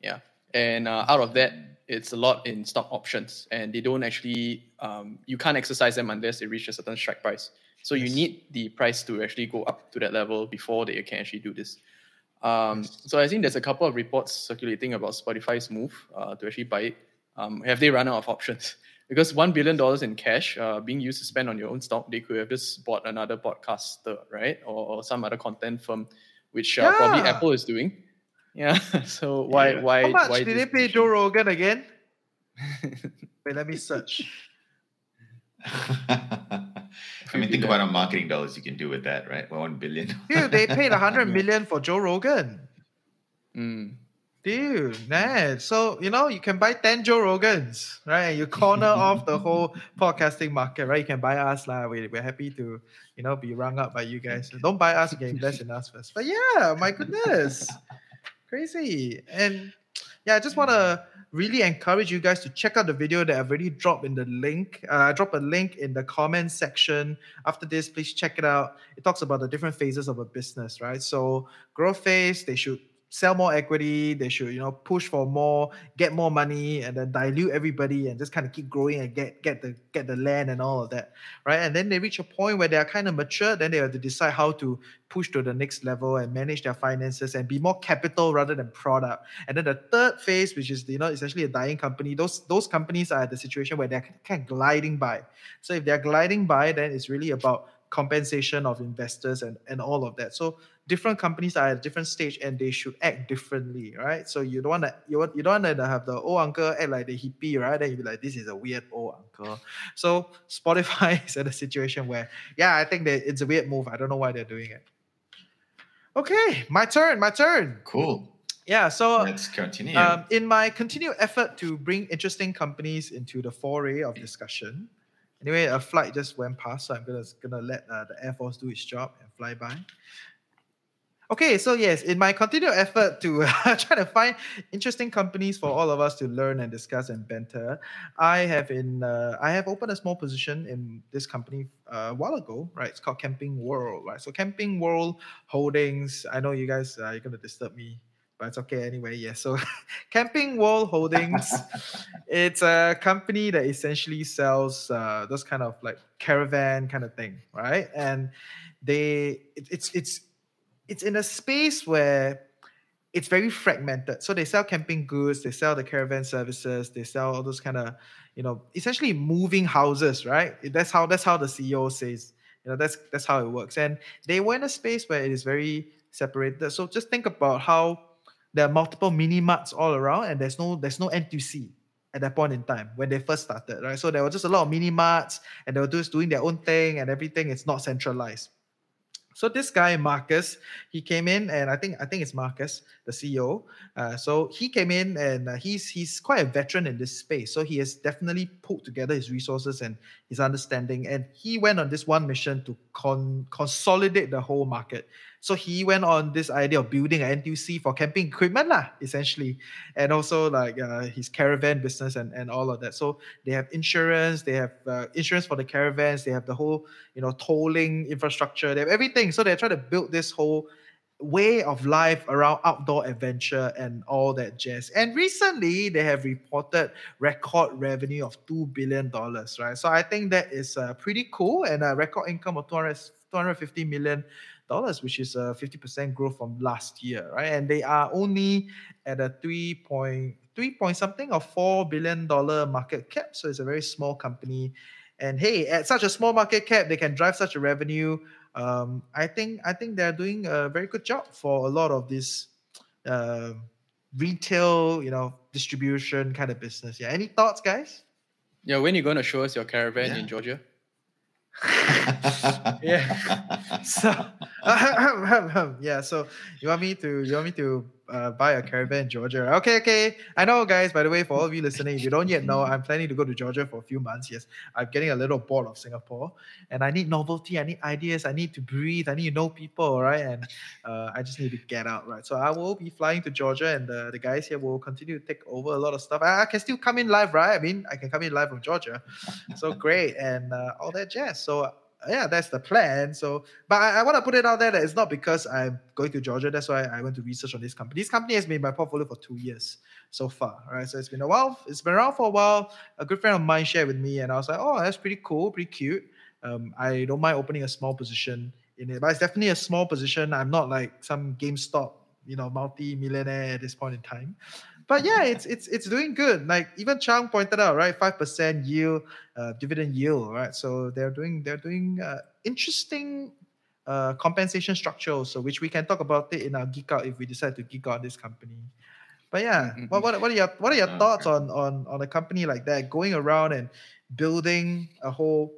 Yeah. And uh, out of that, it's a lot in stock options. And they don't actually, um, you can't exercise them unless they reach a certain strike price. So, you need the price to actually go up to that level before they can actually do this. Um, so, I think there's a couple of reports circulating about Spotify's move uh, to actually buy it. Um, have they run out of options? Because one billion dollars in cash uh, being used to spend on your own stock, they could have just bought another podcaster, right, or, or some other content firm, which uh, probably Apple is doing. Yeah. *laughs* so why Yeah. why How much why did this they pay? Joe Rogan again? *laughs* Wait, let me search. *laughs* I mean, think about how marketing dollars you can do with that, right? One billion. Dude, they paid a hundred million for Joe Rogan. Mm. Dude, man. So, you know, you can buy 10 Joe Rogans, right? You corner *laughs* off the whole podcasting market, right? You can buy us, lah. We, we're happy to, you know, be rung up by you guys. Don't buy us, you can invest in *laughs* us first. But yeah, my goodness. Crazy. And yeah, I just want to really encourage you guys to check out the video that I've already dropped in the link. Uh, I drop a link in the comment section. After this, please check it out. It talks about the different phases of a business, right? So, growth phase, they should sell more equity they should you know push for more get more money and then dilute everybody and just kind of keep growing and get get the get the land and all of that right? And then they reach a point where they are kind of mature then they have to decide how to push to the next level and manage their finances and be more capital rather than product. And then the third phase which is you know essentially a dying company those those companies are at the situation where they're kind of gliding by. So if they're gliding by then it's really about compensation of investors and and all of that. So different companies are at a different stage and they should act differently, right? So you don't want to you, want, you don't want to have the old uncle act like the hippie, right? Then you be like, this is a weird old uncle. So Spotify *laughs* is at a situation where, yeah, I think that it's a weird move. I don't know why they're doing it. Okay, my turn, my turn. cool. Yeah, so Let's continue. um, in my continued effort to bring interesting companies into the foray of discussion, anyway, a flight just went past, so I'm gonna gonna let uh, the Air Force do its job and fly by. Okay, so yes, in my continued effort to *laughs* try to find interesting companies for all of us to learn and discuss and banter, I have in uh, I have opened a small position in this company uh, a while ago, right? It's called Camping World, right? So Camping World Holdings. I know you guys uh, you're gonna disturb me, but it's okay anyway. Yeah. So *laughs* Camping World Holdings, *laughs* it's a company that essentially sells uh, those kind of like caravan kind of thing, right? And they it, it's it's it's in a space where it's very fragmented. So they sell camping goods, they sell the caravan services, they sell all those kind of, you know, essentially moving houses, right? That's how that's how the CEO says. You know, that's that's how it works. And they were in a space where it is very separated. So just think about how there are multiple mini marts all around, and there's no there's no NTUC at that point in time when they first started, right? So there were just a lot of mini marts and they were just doing their own thing and everything. It's not centralized. So this guy Marcus, he came in, and I think I think it's Marcus, the CEO. Uh, so he came in, and uh, he's he's quite a veteran in this space. So he has definitely pulled together his resources and his understanding, and he went on this one mission to con- consolidate the whole market. So he went on this idea of building an NTUC for camping equipment, lah, essentially, and also like uh, his caravan business and, and all of that. So they have insurance, they have uh, insurance for the caravans, they have the whole you know tolling infrastructure, they have everything. So they're trying to build this whole way of life around outdoor adventure and all that jazz. And recently, they have reported record revenue of $2 billion, right? So I think that is uh, pretty cool and a record income of 200, 250 million dollars, which is a 50% growth from last year, right? And they are only at a 3 point, 3 point something or 4 billion dollar market cap. So it's a very small company. And hey, at such a small market cap, they can drive such a revenue. Um, I think I think they're doing a very good job for a lot of this uh, retail, you know, distribution kind of business. Yeah. Any thoughts, guys? Yeah, when you going to show us your caravan yeah. in Georgia? *laughs* *laughs* yeah. *laughs* So *laughs* yeah. So you want me to you want me to uh, buy a caravan in Georgia? Okay, okay. I know, guys. By the way, for all of you listening, if you don't yet know, I'm planning to go to Georgia for a few months. Yes, I'm getting a little bored of Singapore, and I need novelty. I need ideas. I need to breathe. I need to know people, right? And uh, I just need to get out, right? So I will be flying to Georgia, and the, the guys here will continue to take over a lot of stuff. I, I can still come in live, right? I mean, I can come in live from Georgia, so great, and uh, all that jazz. So yeah, that's the plan. So, but I, I want to put it out there that it's not because I'm going to Georgia. That's why I went to research on this company. This company has been in my portfolio for two years so far, right? So it's been a while. It's been around for a while. A good friend of mine shared with me, and I was like, oh, that's pretty cool, pretty cute. Um, I don't mind opening a small position in it, but it's definitely a small position. I'm not like some GameStop, you know, multi-millionaire at this point in time but yeah, it's it's it's doing good. Like even Chang pointed out, right? Five percent yield, uh, dividend yield, right? So they're doing they're doing uh, interesting uh, compensation structure also, which we can talk about it in our geek out if we decide to geek out this company. But yeah, mm-hmm. what, what what are your what are your oh, thoughts on on on a company like that going around and building a whole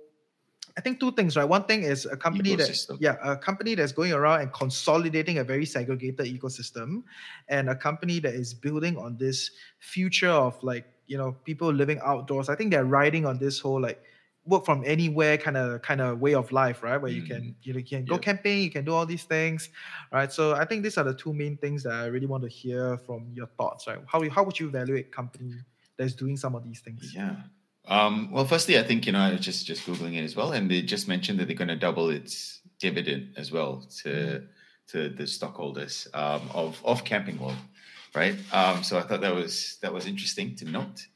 I think two things, right? One thing is a company ecosystem. that yeah, a company that's going around and consolidating a very segregated ecosystem, and a company that is building on this future of like you know people living outdoors. I think they're riding on this whole like work from anywhere kind of kind of way of life, right? Where mm. you can mm-hmm. you, know, you can go yep. camping, you can do all these things, right? So I think these are the two main things that I really want to hear from your thoughts, right? How how would you evaluate company that's doing some of these things? Yeah. Um, well, firstly, I think you know I was just just googling it as well, and they just mentioned that they're going to double its dividend as well to to the stockholders um, of of Camping World, right? Um, so I thought that was that was interesting to note.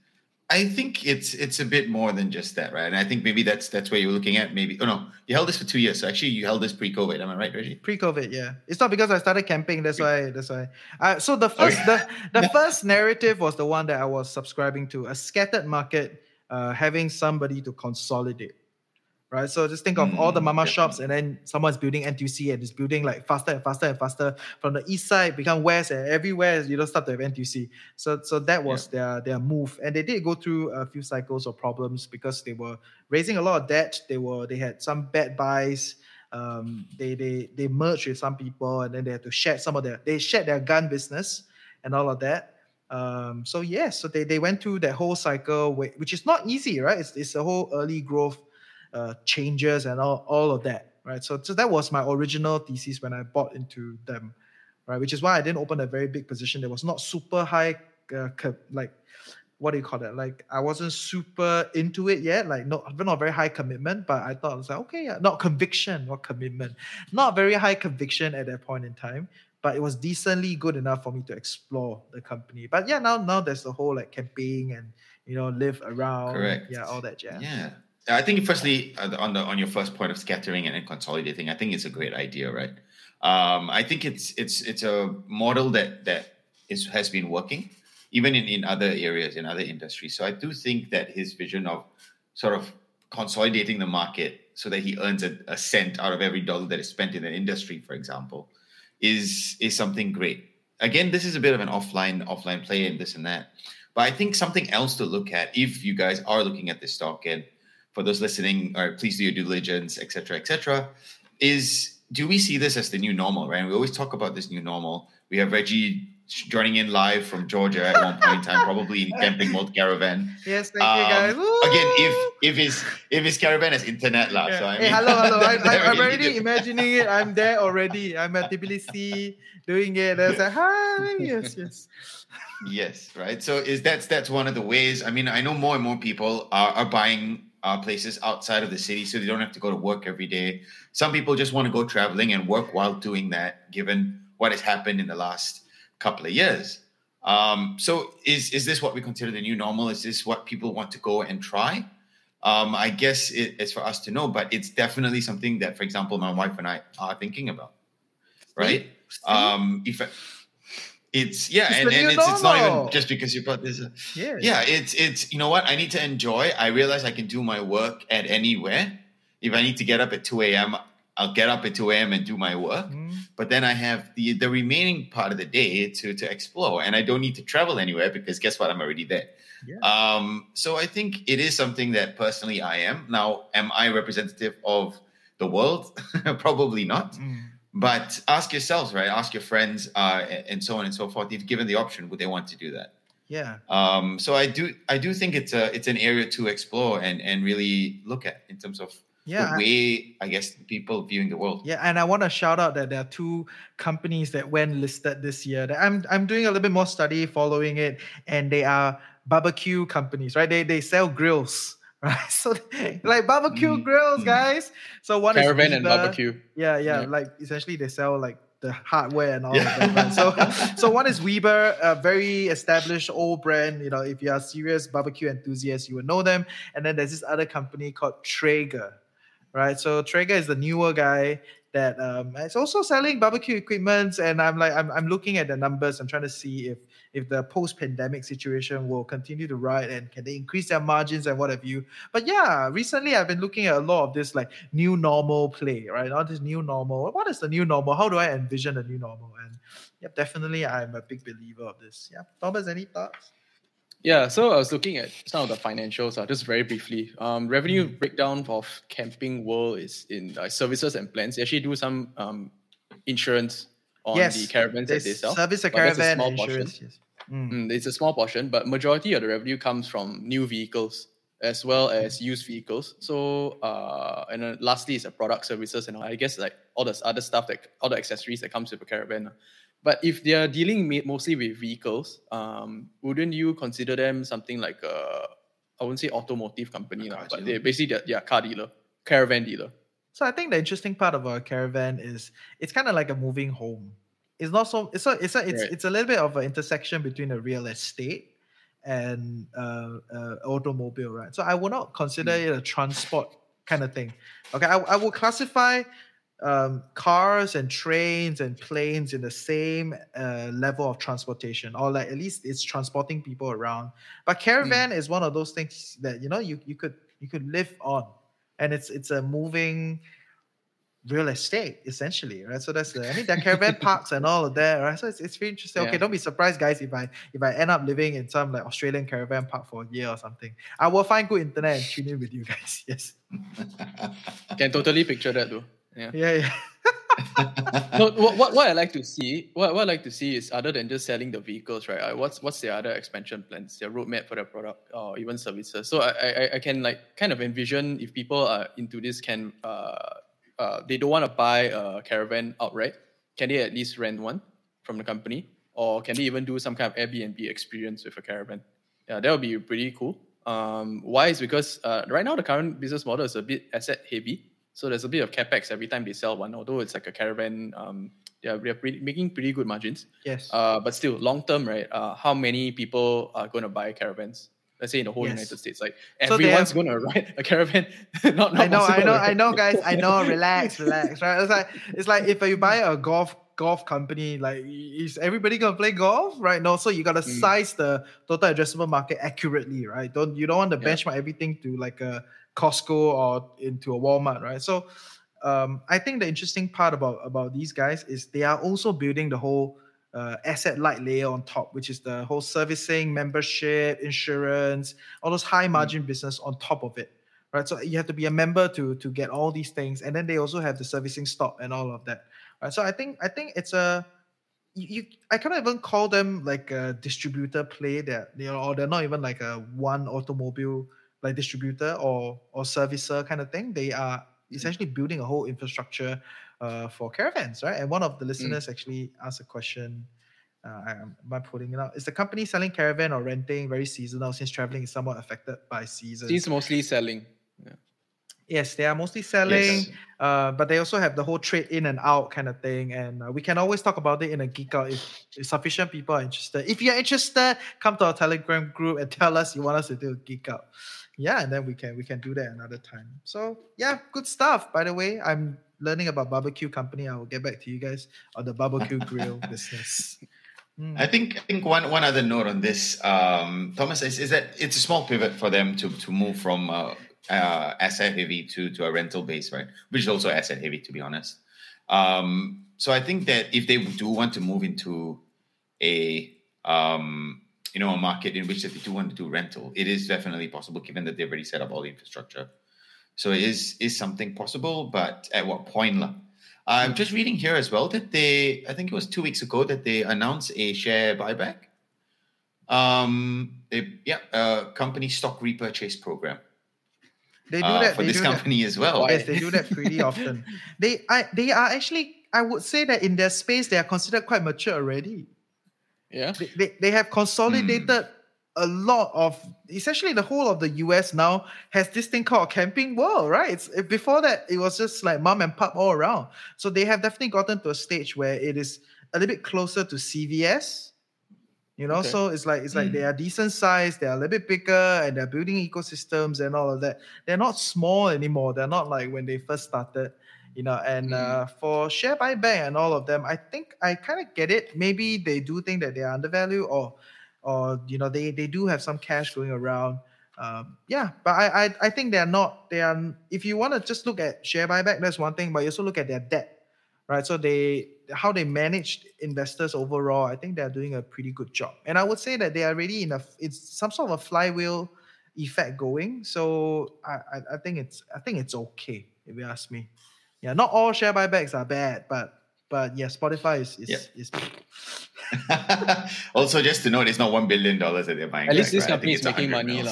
I think it's it's a bit more than just that, right? And I think maybe that's that's where you're looking at. Maybe oh no, you held this for two years. So actually, you held this pre-COVID. Am I right, Reggie? Pre-COVID, yeah. It's not because I started camping. That's why. That's why. Uh, so the first okay. the the *laughs* first narrative was the one that I was subscribing to. A scattered market uh, having somebody to consolidate, right? So just think of mm, all the mama shops, and then someone's building NTUC and it's building like faster and faster and faster from the east side become west, and everywhere you don't start to have NTUC. So so that was their their move, and they did go through a few cycles of problems because they were raising a lot of debt. They were they had some bad buys. Um, they they they merged with some people, and then they had to shed some of their they shed their gun business and all of that. Um, so yes, yeah, so they, they went through that whole cycle, which is not easy, right? It's, it's a whole early growth uh, changes and all, all of that, right? So, so that was my original thesis when I bought into them, right? Which is why I didn't open a very big position. There was not super high, uh, like what do you call that? Like I wasn't super into it yet, like not not very high commitment, but I thought it was like okay, yeah, not conviction, not commitment, not very high conviction at that point in time but it was decently good enough for me to explore the company. But yeah, now now there's the whole like camping and you know live around, correct, yeah, all that jazz. Yeah, I think firstly uh, on the on your first point of scattering and then consolidating, I think it's a great idea, right? Um, I think it's it's it's a model that that is has been working even in, in other areas in other industries. So I do think that his vision of sort of consolidating the market so that he earns a, a cent out of every dollar that is spent in an industry, for example, is is something great. again, this is a bit of an offline offline play and this and that. But I think something else to look at if you guys are looking at this stock and for those listening, or please do your due diligence, etc., etc., is do we see this as the new normal? Right? We always talk about this new normal. We have Reggie joining in live from Georgia at one point in time, probably in camping mode caravan. Yes, thank um, you guys. Woo! Again, if if his if his caravan has internet lah, yeah. so I hey, hello, hello. I, *laughs* am already imagining it. I'm there already. I'm at Tbilisi doing it. I was like, hi, yes, yes. *laughs* yes, right. So is that's that's one of the ways. I mean, I know more and more people are, are buying uh, places outside of the city so they don't have to go to work every day. Some people just want to go traveling and work while doing that, given what has happened in the last couple of years. Um, so is is this what we consider the new normal? Is this what people want to go and try? Um, I guess it, it's for us to know, but it's definitely something that, for example, my wife and I are thinking about. Right? Um, if it's yeah, it's and, and it's, it's not even just because you brought this. Yeah, yeah, it's it's you know what I need to enjoy. I realize I can do my work at anywhere. If I need to get up at two a.m., I'll get up at 2 a.m. and do my work. Mm. But then I have the the remaining part of the day to to explore, and I don't need to travel anywhere because guess what? I'm already there. Yeah. Um, so I think it is something that personally I am. Now, am I representative of the world? *laughs* Probably not. Mm. But ask yourselves, right? Ask your friends, uh, and so on and so forth. If given the option, would they want to do that? Yeah. Um, so I do I do think it's a it's an area to explore and and really look at in terms of yeah, the way I, guess people viewing the world. Yeah, and I want to shout out that there are two companies that went listed this year. That I'm I'm doing a little bit more study following it, and they are barbecue companies, right? They they sell grills. *laughs* Right, so like barbecue mm. grills, guys. So one caravan is and barbecue. Yeah, yeah, yeah, like essentially they sell like the hardware and all yeah. of that. Right? So, *laughs* so one is Weber, a very established old brand. You know, if you are serious barbecue enthusiast, you will know them. And then there's this other company called Traeger right? So Traeger is the newer guy that um, is also selling barbecue equipment, and I'm like, I'm, I'm looking at the numbers. I'm trying to see if if the post-pandemic situation will continue to ride and can they increase their margins and what have you. But yeah, recently I've been looking at a lot of this like new normal play, right? Not this new normal. What is the new normal? How do I envision the new normal? And yeah, definitely I'm a big believer of this. Yeah, Thomas, any thoughts? Yeah, so I was looking at some of the financials, uh, just very briefly. Um, revenue mm. breakdown of Camping World is in uh, services and plans. They actually do some um, insurance on yes, the caravans that they sell. Service a caravan a insurance. Yes. Mm. Mm, it's a small portion, but majority of the revenue comes from new vehicles as well mm. as used vehicles. So, uh, and then lastly is a product services and I guess like all the other stuff that all the accessories that comes with a caravan. But if they are dealing mostly with vehicles, um, wouldn't you consider them something like a, I wouldn't say automotive company, lah, but they basically they're, yeah, car dealer, caravan dealer. So I think the interesting part of a caravan is it's kind of like a moving home. It's not so it's a, it's a, it's, right. it's a little bit of an intersection between a real estate and uh, uh, automobile, right? So I would not consider mm. it a transport kind of thing. Okay, I, I would classify um, cars and trains and planes in the same uh, level of transportation, or like at least it's transporting people around. But caravan mm. is one of those things that you know you, you could you could live on, and it's it's a moving real estate essentially, right? So that's the I mean there caravan *laughs* parks and all of that, right? So it's, it's very interesting. Yeah. Okay, don't be surprised, guys, if I if I end up living in some like Australian caravan park for a year or something. I will find good internet and tune in with you guys. *laughs* Yes. Can totally picture that though. Yeah. Yeah. yeah. *laughs* no, what, what, what I like to see, what, what I like to see is other than just selling the vehicles, right? Uh, what's what's their other expansion plans, their roadmap for the product, or even services. So I, I I can like kind of envision if people are into this, can uh, uh they don't want to buy a caravan outright, can they at least rent one from the company, or can they even do some kind of Airbnb experience with a caravan? Yeah, that would be pretty cool. Um, why is because uh, right now the current business model is a bit asset heavy. So there's a bit of capex every time they sell one, although it's like a caravan. Um, they're, they're pretty, making pretty good margins. Yes. Uh, but still, long term, right? Uh, how many people are going to buy caravans? Let's say in the whole yes. United States, like so everyone's have, going to ride a caravan. *laughs* not, not I know, I know, I know, guys. I know. *laughs* Relax, relax. Right? It's like it's like if you buy a golf golf company, like is everybody gonna play golf, right? No, so you gotta mm. size the total addressable market accurately, right? Don't you don't want to yeah. benchmark everything to like a Costco or into a Walmart, right? So um, I think the interesting part about about these guys is they are also building the whole uh, asset light layer on top, which is the whole servicing, membership, insurance, all those high margin mm. business on top of it. Right. So you have to be a member to to get all these things. And then they also have the servicing stop and all of that. Right. So I think I think it's a you, I cannot even call them like a distributor play that you know, or they're not even like a one automobile like distributor or or servicer kind of thing. They are essentially building a whole infrastructure uh, for caravans, right? And one of the mm. listeners mm. actually asked a question. Uh, I, am I putting it out? Is the company selling caravan or renting very seasonal since traveling is somewhat affected by seasons? It's mostly selling. Yeah. Yes, they are mostly selling, yes. uh, but they also have the whole trade in and out kind of thing. And uh, we can always talk about it in a geek out if, if, sufficient people are interested. If you're interested, come to our Telegram group and *laughs* tell us you want us to do a geek out. Yeah, and then we can we can do that another time. So yeah, good stuff. By the way, I'm learning about barbecue company, I will get back to you guys on the barbecue *laughs* grill business. Mm. I think I think one one other note on this, um, Thomas, is, is that it's a small pivot for them to to move from uh, uh, asset heavy to to a rental base, right? Which is also asset heavy, to be honest. Um, so I think that if they do want to move into a um, you know a market in which they do want to do rental, it is definitely possible, given that they've already set up all the infrastructure. So it is is something possible, but at what point? La? I'm just reading here as well that they, I think it was two weeks ago that they announced a share buyback. Um, they, yeah, uh, company stock repurchase program. They do uh, that for this company that. as well. Yes, they do that *laughs* pretty often. They, I, they are actually, I would say that in their space, they are considered quite mature already. Yeah, they, they, they have consolidated. Mm a lot of essentially the whole of the US now has this thing called Camping World, right? It's, before that, it was just like mom and pop all around. So they have definitely gotten to a stage where it is a little bit closer to CVS. You know, okay. so it's like it's like mm. they are decent size, they are a little bit bigger, and they're building ecosystems and all of that. They're not small anymore. They're not like when they first started you know and mm. uh, for share buyback and all of them i think i kind of get it maybe they do think that they are undervalued or or you know they they do have some cash going around. Um, yeah, but I, I I think they are not they are. If you want to just look at share buyback, that's one thing. But you also look at their debt, right? So they how they manage investors overall. I think they are doing a pretty good job. And I would say that they are really in a it's some sort of a flywheel effect going. So I, I, I think it's I think it's okay if you ask me. Yeah, not all share buybacks are bad, but but yeah, Spotify is is, yeah. is *laughs* also, just to note, it's not one billion dollars that they're buying. At least this right? company is making money, *laughs*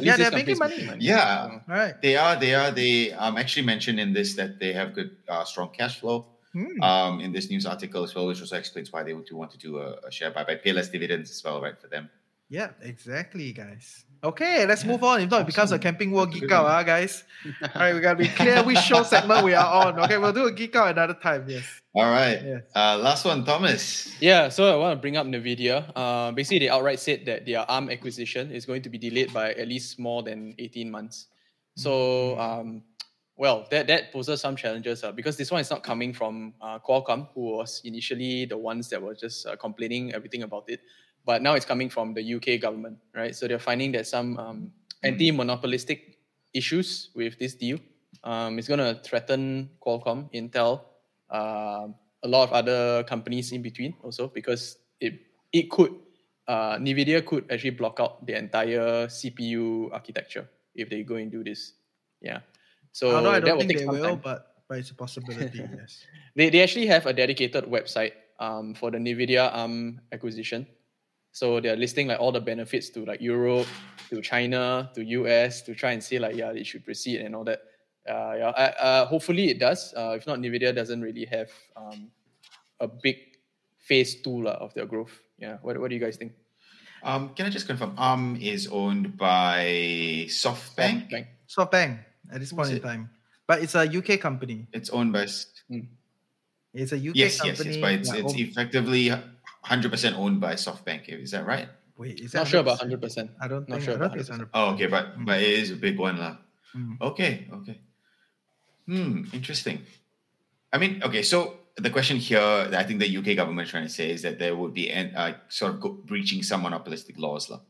yeah, they're making money. money. Yeah, right. They are. They are. They um actually mentioned in this that they have good, uh, strong cash flow. Hmm. Um, in this news article as well, which also explains why they would want to do a, a share buyback, pay less dividends as well, right, for them. Yeah, exactly, guys. Okay, let's yeah, move on. If not, it becomes a camping world geek out, huh, guys. All right, we gotta be clear which show segment we are on. Okay, we'll do a geek out another time. Yes. All right. Yes. Uh, last one, Thomas. Yeah, so I want to bring up Nvidia. Uh, basically, they outright said that their ARM acquisition is going to be delayed by at least more than eighteen months. So, mm. um, well, that that poses some challenges uh, because this one is not coming from uh, Qualcomm, who was initially the ones that were just uh, complaining everything about it but now it's coming from the UK government, right? So they're finding that some um, anti-monopolistic issues with this deal. Um, it's going to threaten Qualcomm, Intel, uh, a lot of other companies in between also because it it could uh, Nvidia could actually block out the entire CPU architecture if they go and do this. Yeah. So I don't think they will, time. but but it's a possibility. *laughs* yes. They they actually have a dedicated website um, for the Nvidia ARM acquisition. So they're listing like all the benefits to like Europe, to China, to US to try and say like yeah, it should proceed and all that. Uh, yeah, uh, hopefully it does. Uh, if not, Nvidia doesn't really have um, a big phase two uh, of their growth. Yeah, what, what do you guys think? Um, can I just confirm? ARM is owned by SoftBank. SoftBank, SoftBank at this point in time, but it's a UK company. It's owned by. Hmm. It's a UK yes, company. Yes, yes, but it's, yeah, it's effectively 100% owned by SoftBank. Is that right? Wait, is that not sure about 100%. I don't know not think, sure I don't think it's 100%. Oh, okay, but mm. but it is a big one, lah. Mm. Okay, okay. Hmm, interesting. I mean, okay, so the question here that I think the UK government is trying to say is that there would be an, uh, sort of go, breaching some monopolistic laws, lah.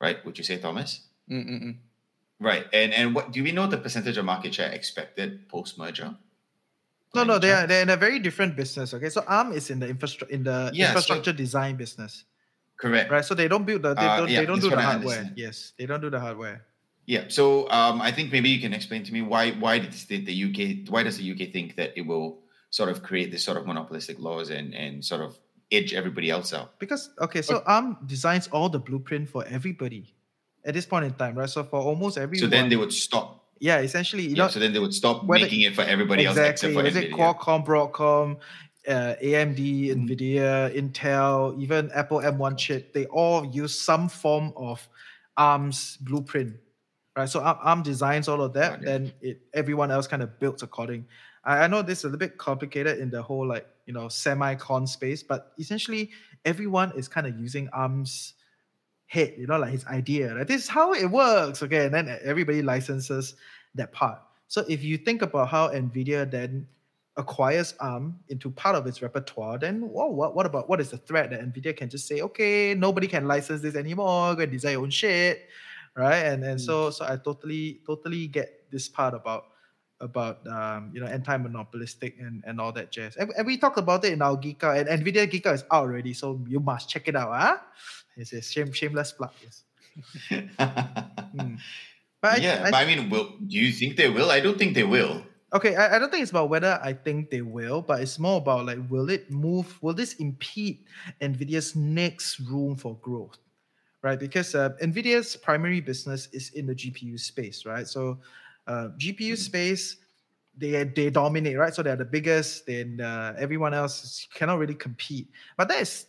right? Would you say, Thomas? Mm-mm-mm. Right, and and what do we know the percentage of market share expected post merger? No, no, they are they're in a very different business. Okay, so ARM is in the infrastructure in the Yeah, so- infrastructure design business, correct. right? So they don't build the they Uh, don't yeah, they don't do the hardware. Yes, they don't do the hardware. Yeah. So um, I think maybe you can explain to me why why does the, the UK why does the UK think that it will sort of create this sort of monopolistic laws and and sort of edge everybody else out? Because okay, so ARM designs all the blueprint for everybody at this point in time, right? So for almost everyone. So then they would stop. yeah, essentially, you Yeah, know, so then they would stop whether- making it for everybody else except for Is it Nvidia. Qualcomm, Broadcom, uh, AMD, Mm. Nvidia, Intel, even Apple M1 chip? They all use some form of ARM's blueprint, right? So ARM, designs all of that, it. then it everyone else kind of builds according. I, I know this is a little bit complicated in the whole like you know semi-con space, but essentially everyone is kind of using ARM's head, you know, like his idea. Like this is how it works. Okay, and then everybody licenses that part. So if you think about how Nvidia then acquires ARM into part of its repertoire, then whoa, what what about what is the threat that Nvidia can just say, okay, nobody can license this anymore, go and design your own shit, right? And and so so I totally totally get this part about about um, you know anti-monopolistic and, and all that jazz. And, and we talked about it in our Geek Out, and Nvidia Geek Out is out already, so you must check it out, huh? It's a shame, shameless plug, yes. *laughs* Hmm. But I- yeah, I, but I mean, will do you think they will? I don't think they will. Okay, I, I don't think it's about whether I think they will, but it's more about like, will it move? Will this impede Nvidia's next room for growth? Right, because uh, Nvidia's primary business is in the GPU space, right? So, uh, GPU space, they they dominate, right? So they're the biggest. Then uh, everyone else cannot really compete. But that is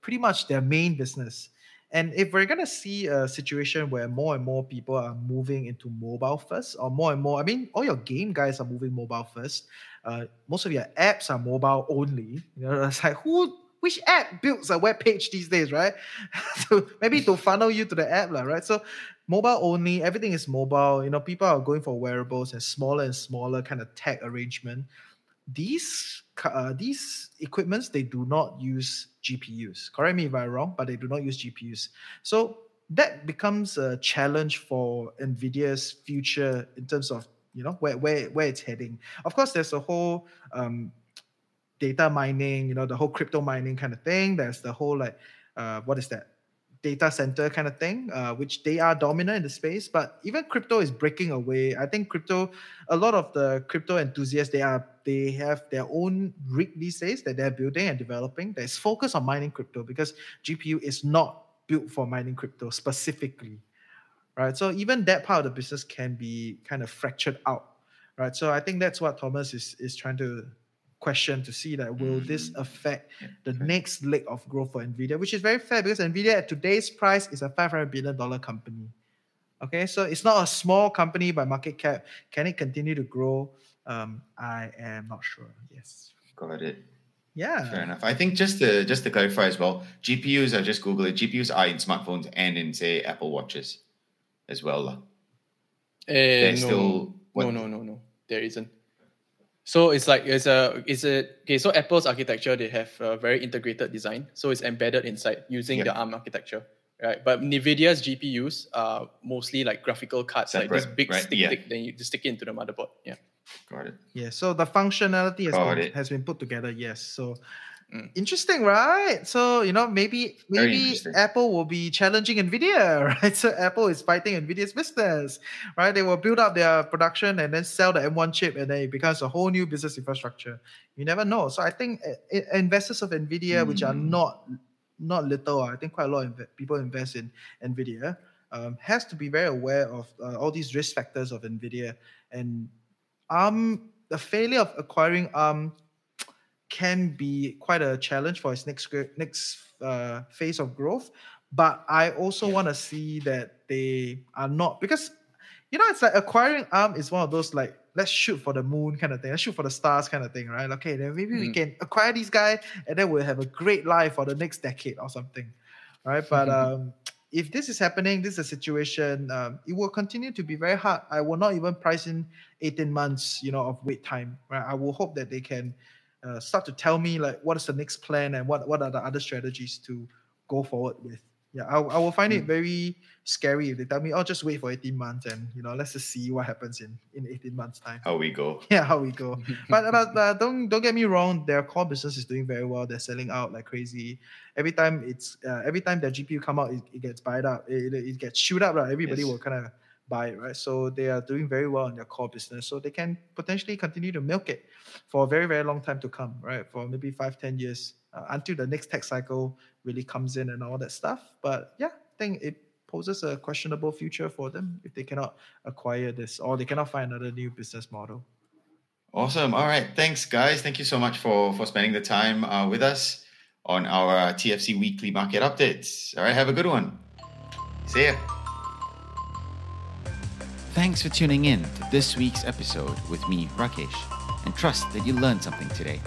pretty much their main business. And if we're gonna see a situation where more and more people are moving into mobile first, or more and more, I mean, all your game guys are moving mobile first. Uh, most of your apps are mobile only. You know, *laughs* it's like who, which app builds a web page these days, right? *laughs* so maybe to funnel you to the app, lah, right? So mobile only, everything is mobile. You know, people are going for wearables and smaller and smaller kind of tech arrangement. These uh, these equipments they do not use GPUs. Correct me if I'm wrong, but they do not use GPUs. So that becomes a challenge for Nvidia's future in terms of you know where where where it's heading. Of course, there's a whole um, data mining, you know, the whole crypto mining kind of thing. There's the whole like uh, what is that? Data center kind of thing, uh, which they are dominant in the space, but even crypto is breaking away. I think crypto, a lot of the crypto enthusiasts, they are they have their own rig these days that they're building and developing that is focused on mining crypto because GPU is not built for mining crypto specifically, right? So even that part of the business can be kind of fractured out, right? So I think that's what Thomas is is trying to question to see that will this Mm. affect Yeah, the okay. next leg of growth for Nvidia, which is very fair because Nvidia at today's price is a 500 billion dollar company. Okay, so it's not a small company by market cap. Can it continue to grow? Um, I am not sure. Yes. Got it. Yeah. Fair enough. I think just to just to clarify as well, GPUs. I just Google it. GPUs are in smartphones and in say Apple watches as well. lah. Eh, There's no, still- what- no, no, no, no. There isn't. So it's like it's a it's a okay. So Apple's architecture they have a very integrated design, so it's embedded inside using Yeah. the ARM architecture, right? But Nvidia's GPUs are mostly like graphical cards, like this big right? stick, Yeah. stick, then you just stick it into the motherboard. Yeah. Got it. Yeah. So the functionality has Got been, it. has been put together. Yes. So Mm. interesting, right? So you know maybe maybe. Apple will be challenging Nvidia, *laughs* right? So Apple is fighting Nvidia's business, right? They will build up their production and then sell the M1 chip, and then it becomes a whole new business infrastructure. You never know. So I think uh, uh, investors of Nvidia, which are Mm. not not little, I think quite a lot of people invest in Nvidia, um, has to be very aware of uh, all these risk factors of Nvidia and ARM. The failure of acquiring ARM can be quite a challenge for its next next uh, phase of growth. But I also want to see that they are not because you know it's like acquiring ARM is one of those like let's shoot for the moon kind of thing, let's shoot for the stars kind of thing, right? Okay, then maybe we Mm. can acquire these guys and then we'll have a great life for the next decade or something, right? But *laughs* um, if this is happening, this is a situation, um, it will continue to be very hard. I will not even price in 18 months, you know, of wait time, right? I will hope that they can uh, start to tell me like what is the next plan and what what are the other strategies to go forward with. yeah, I, I will find it Mm. very scary if they tell me, oh, just wait for 18 months and, you know, let's just see what happens in, in 18 months time. How we go. *laughs* Yeah, how we go. *laughs* but but uh, don't don't get me wrong. Their core business is doing very well. They're selling out like crazy. Every time it's uh, every time their GPU come out, it, it gets buyed up. It, it, it gets shoot up. Right? Everybody Yes. will kind of it, right? So they are doing very well in their core business. So they can potentially continue to milk it for a very very long time to come, right? For maybe five ten years uh, until the next tech cycle really comes in and all that stuff. But yeah, I think it poses a questionable future for them if they cannot acquire this or they cannot find another new business model. Awesome. All right. Thanks, guys. Thank you so much for for spending the time uh, with us on our uh, TFC weekly market updates. All right. Have a good one. See ya. Thanks for tuning in to this week's episode with me, Rakesh, and trust that you learned something today.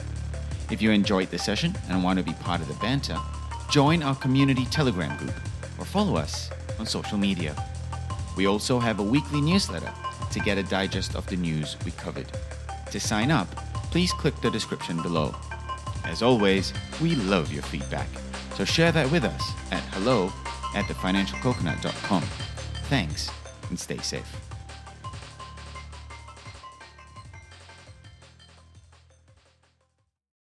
If you enjoyed the session and want to be part of the banter, join our community Telegram group or follow us on social media. We also have a weekly newsletter to get a digest of the news we covered. To sign up, please click the description below. As always, we love your feedback, so share that with us at hello at thefinancialcoconut.com. Thanks and stay safe.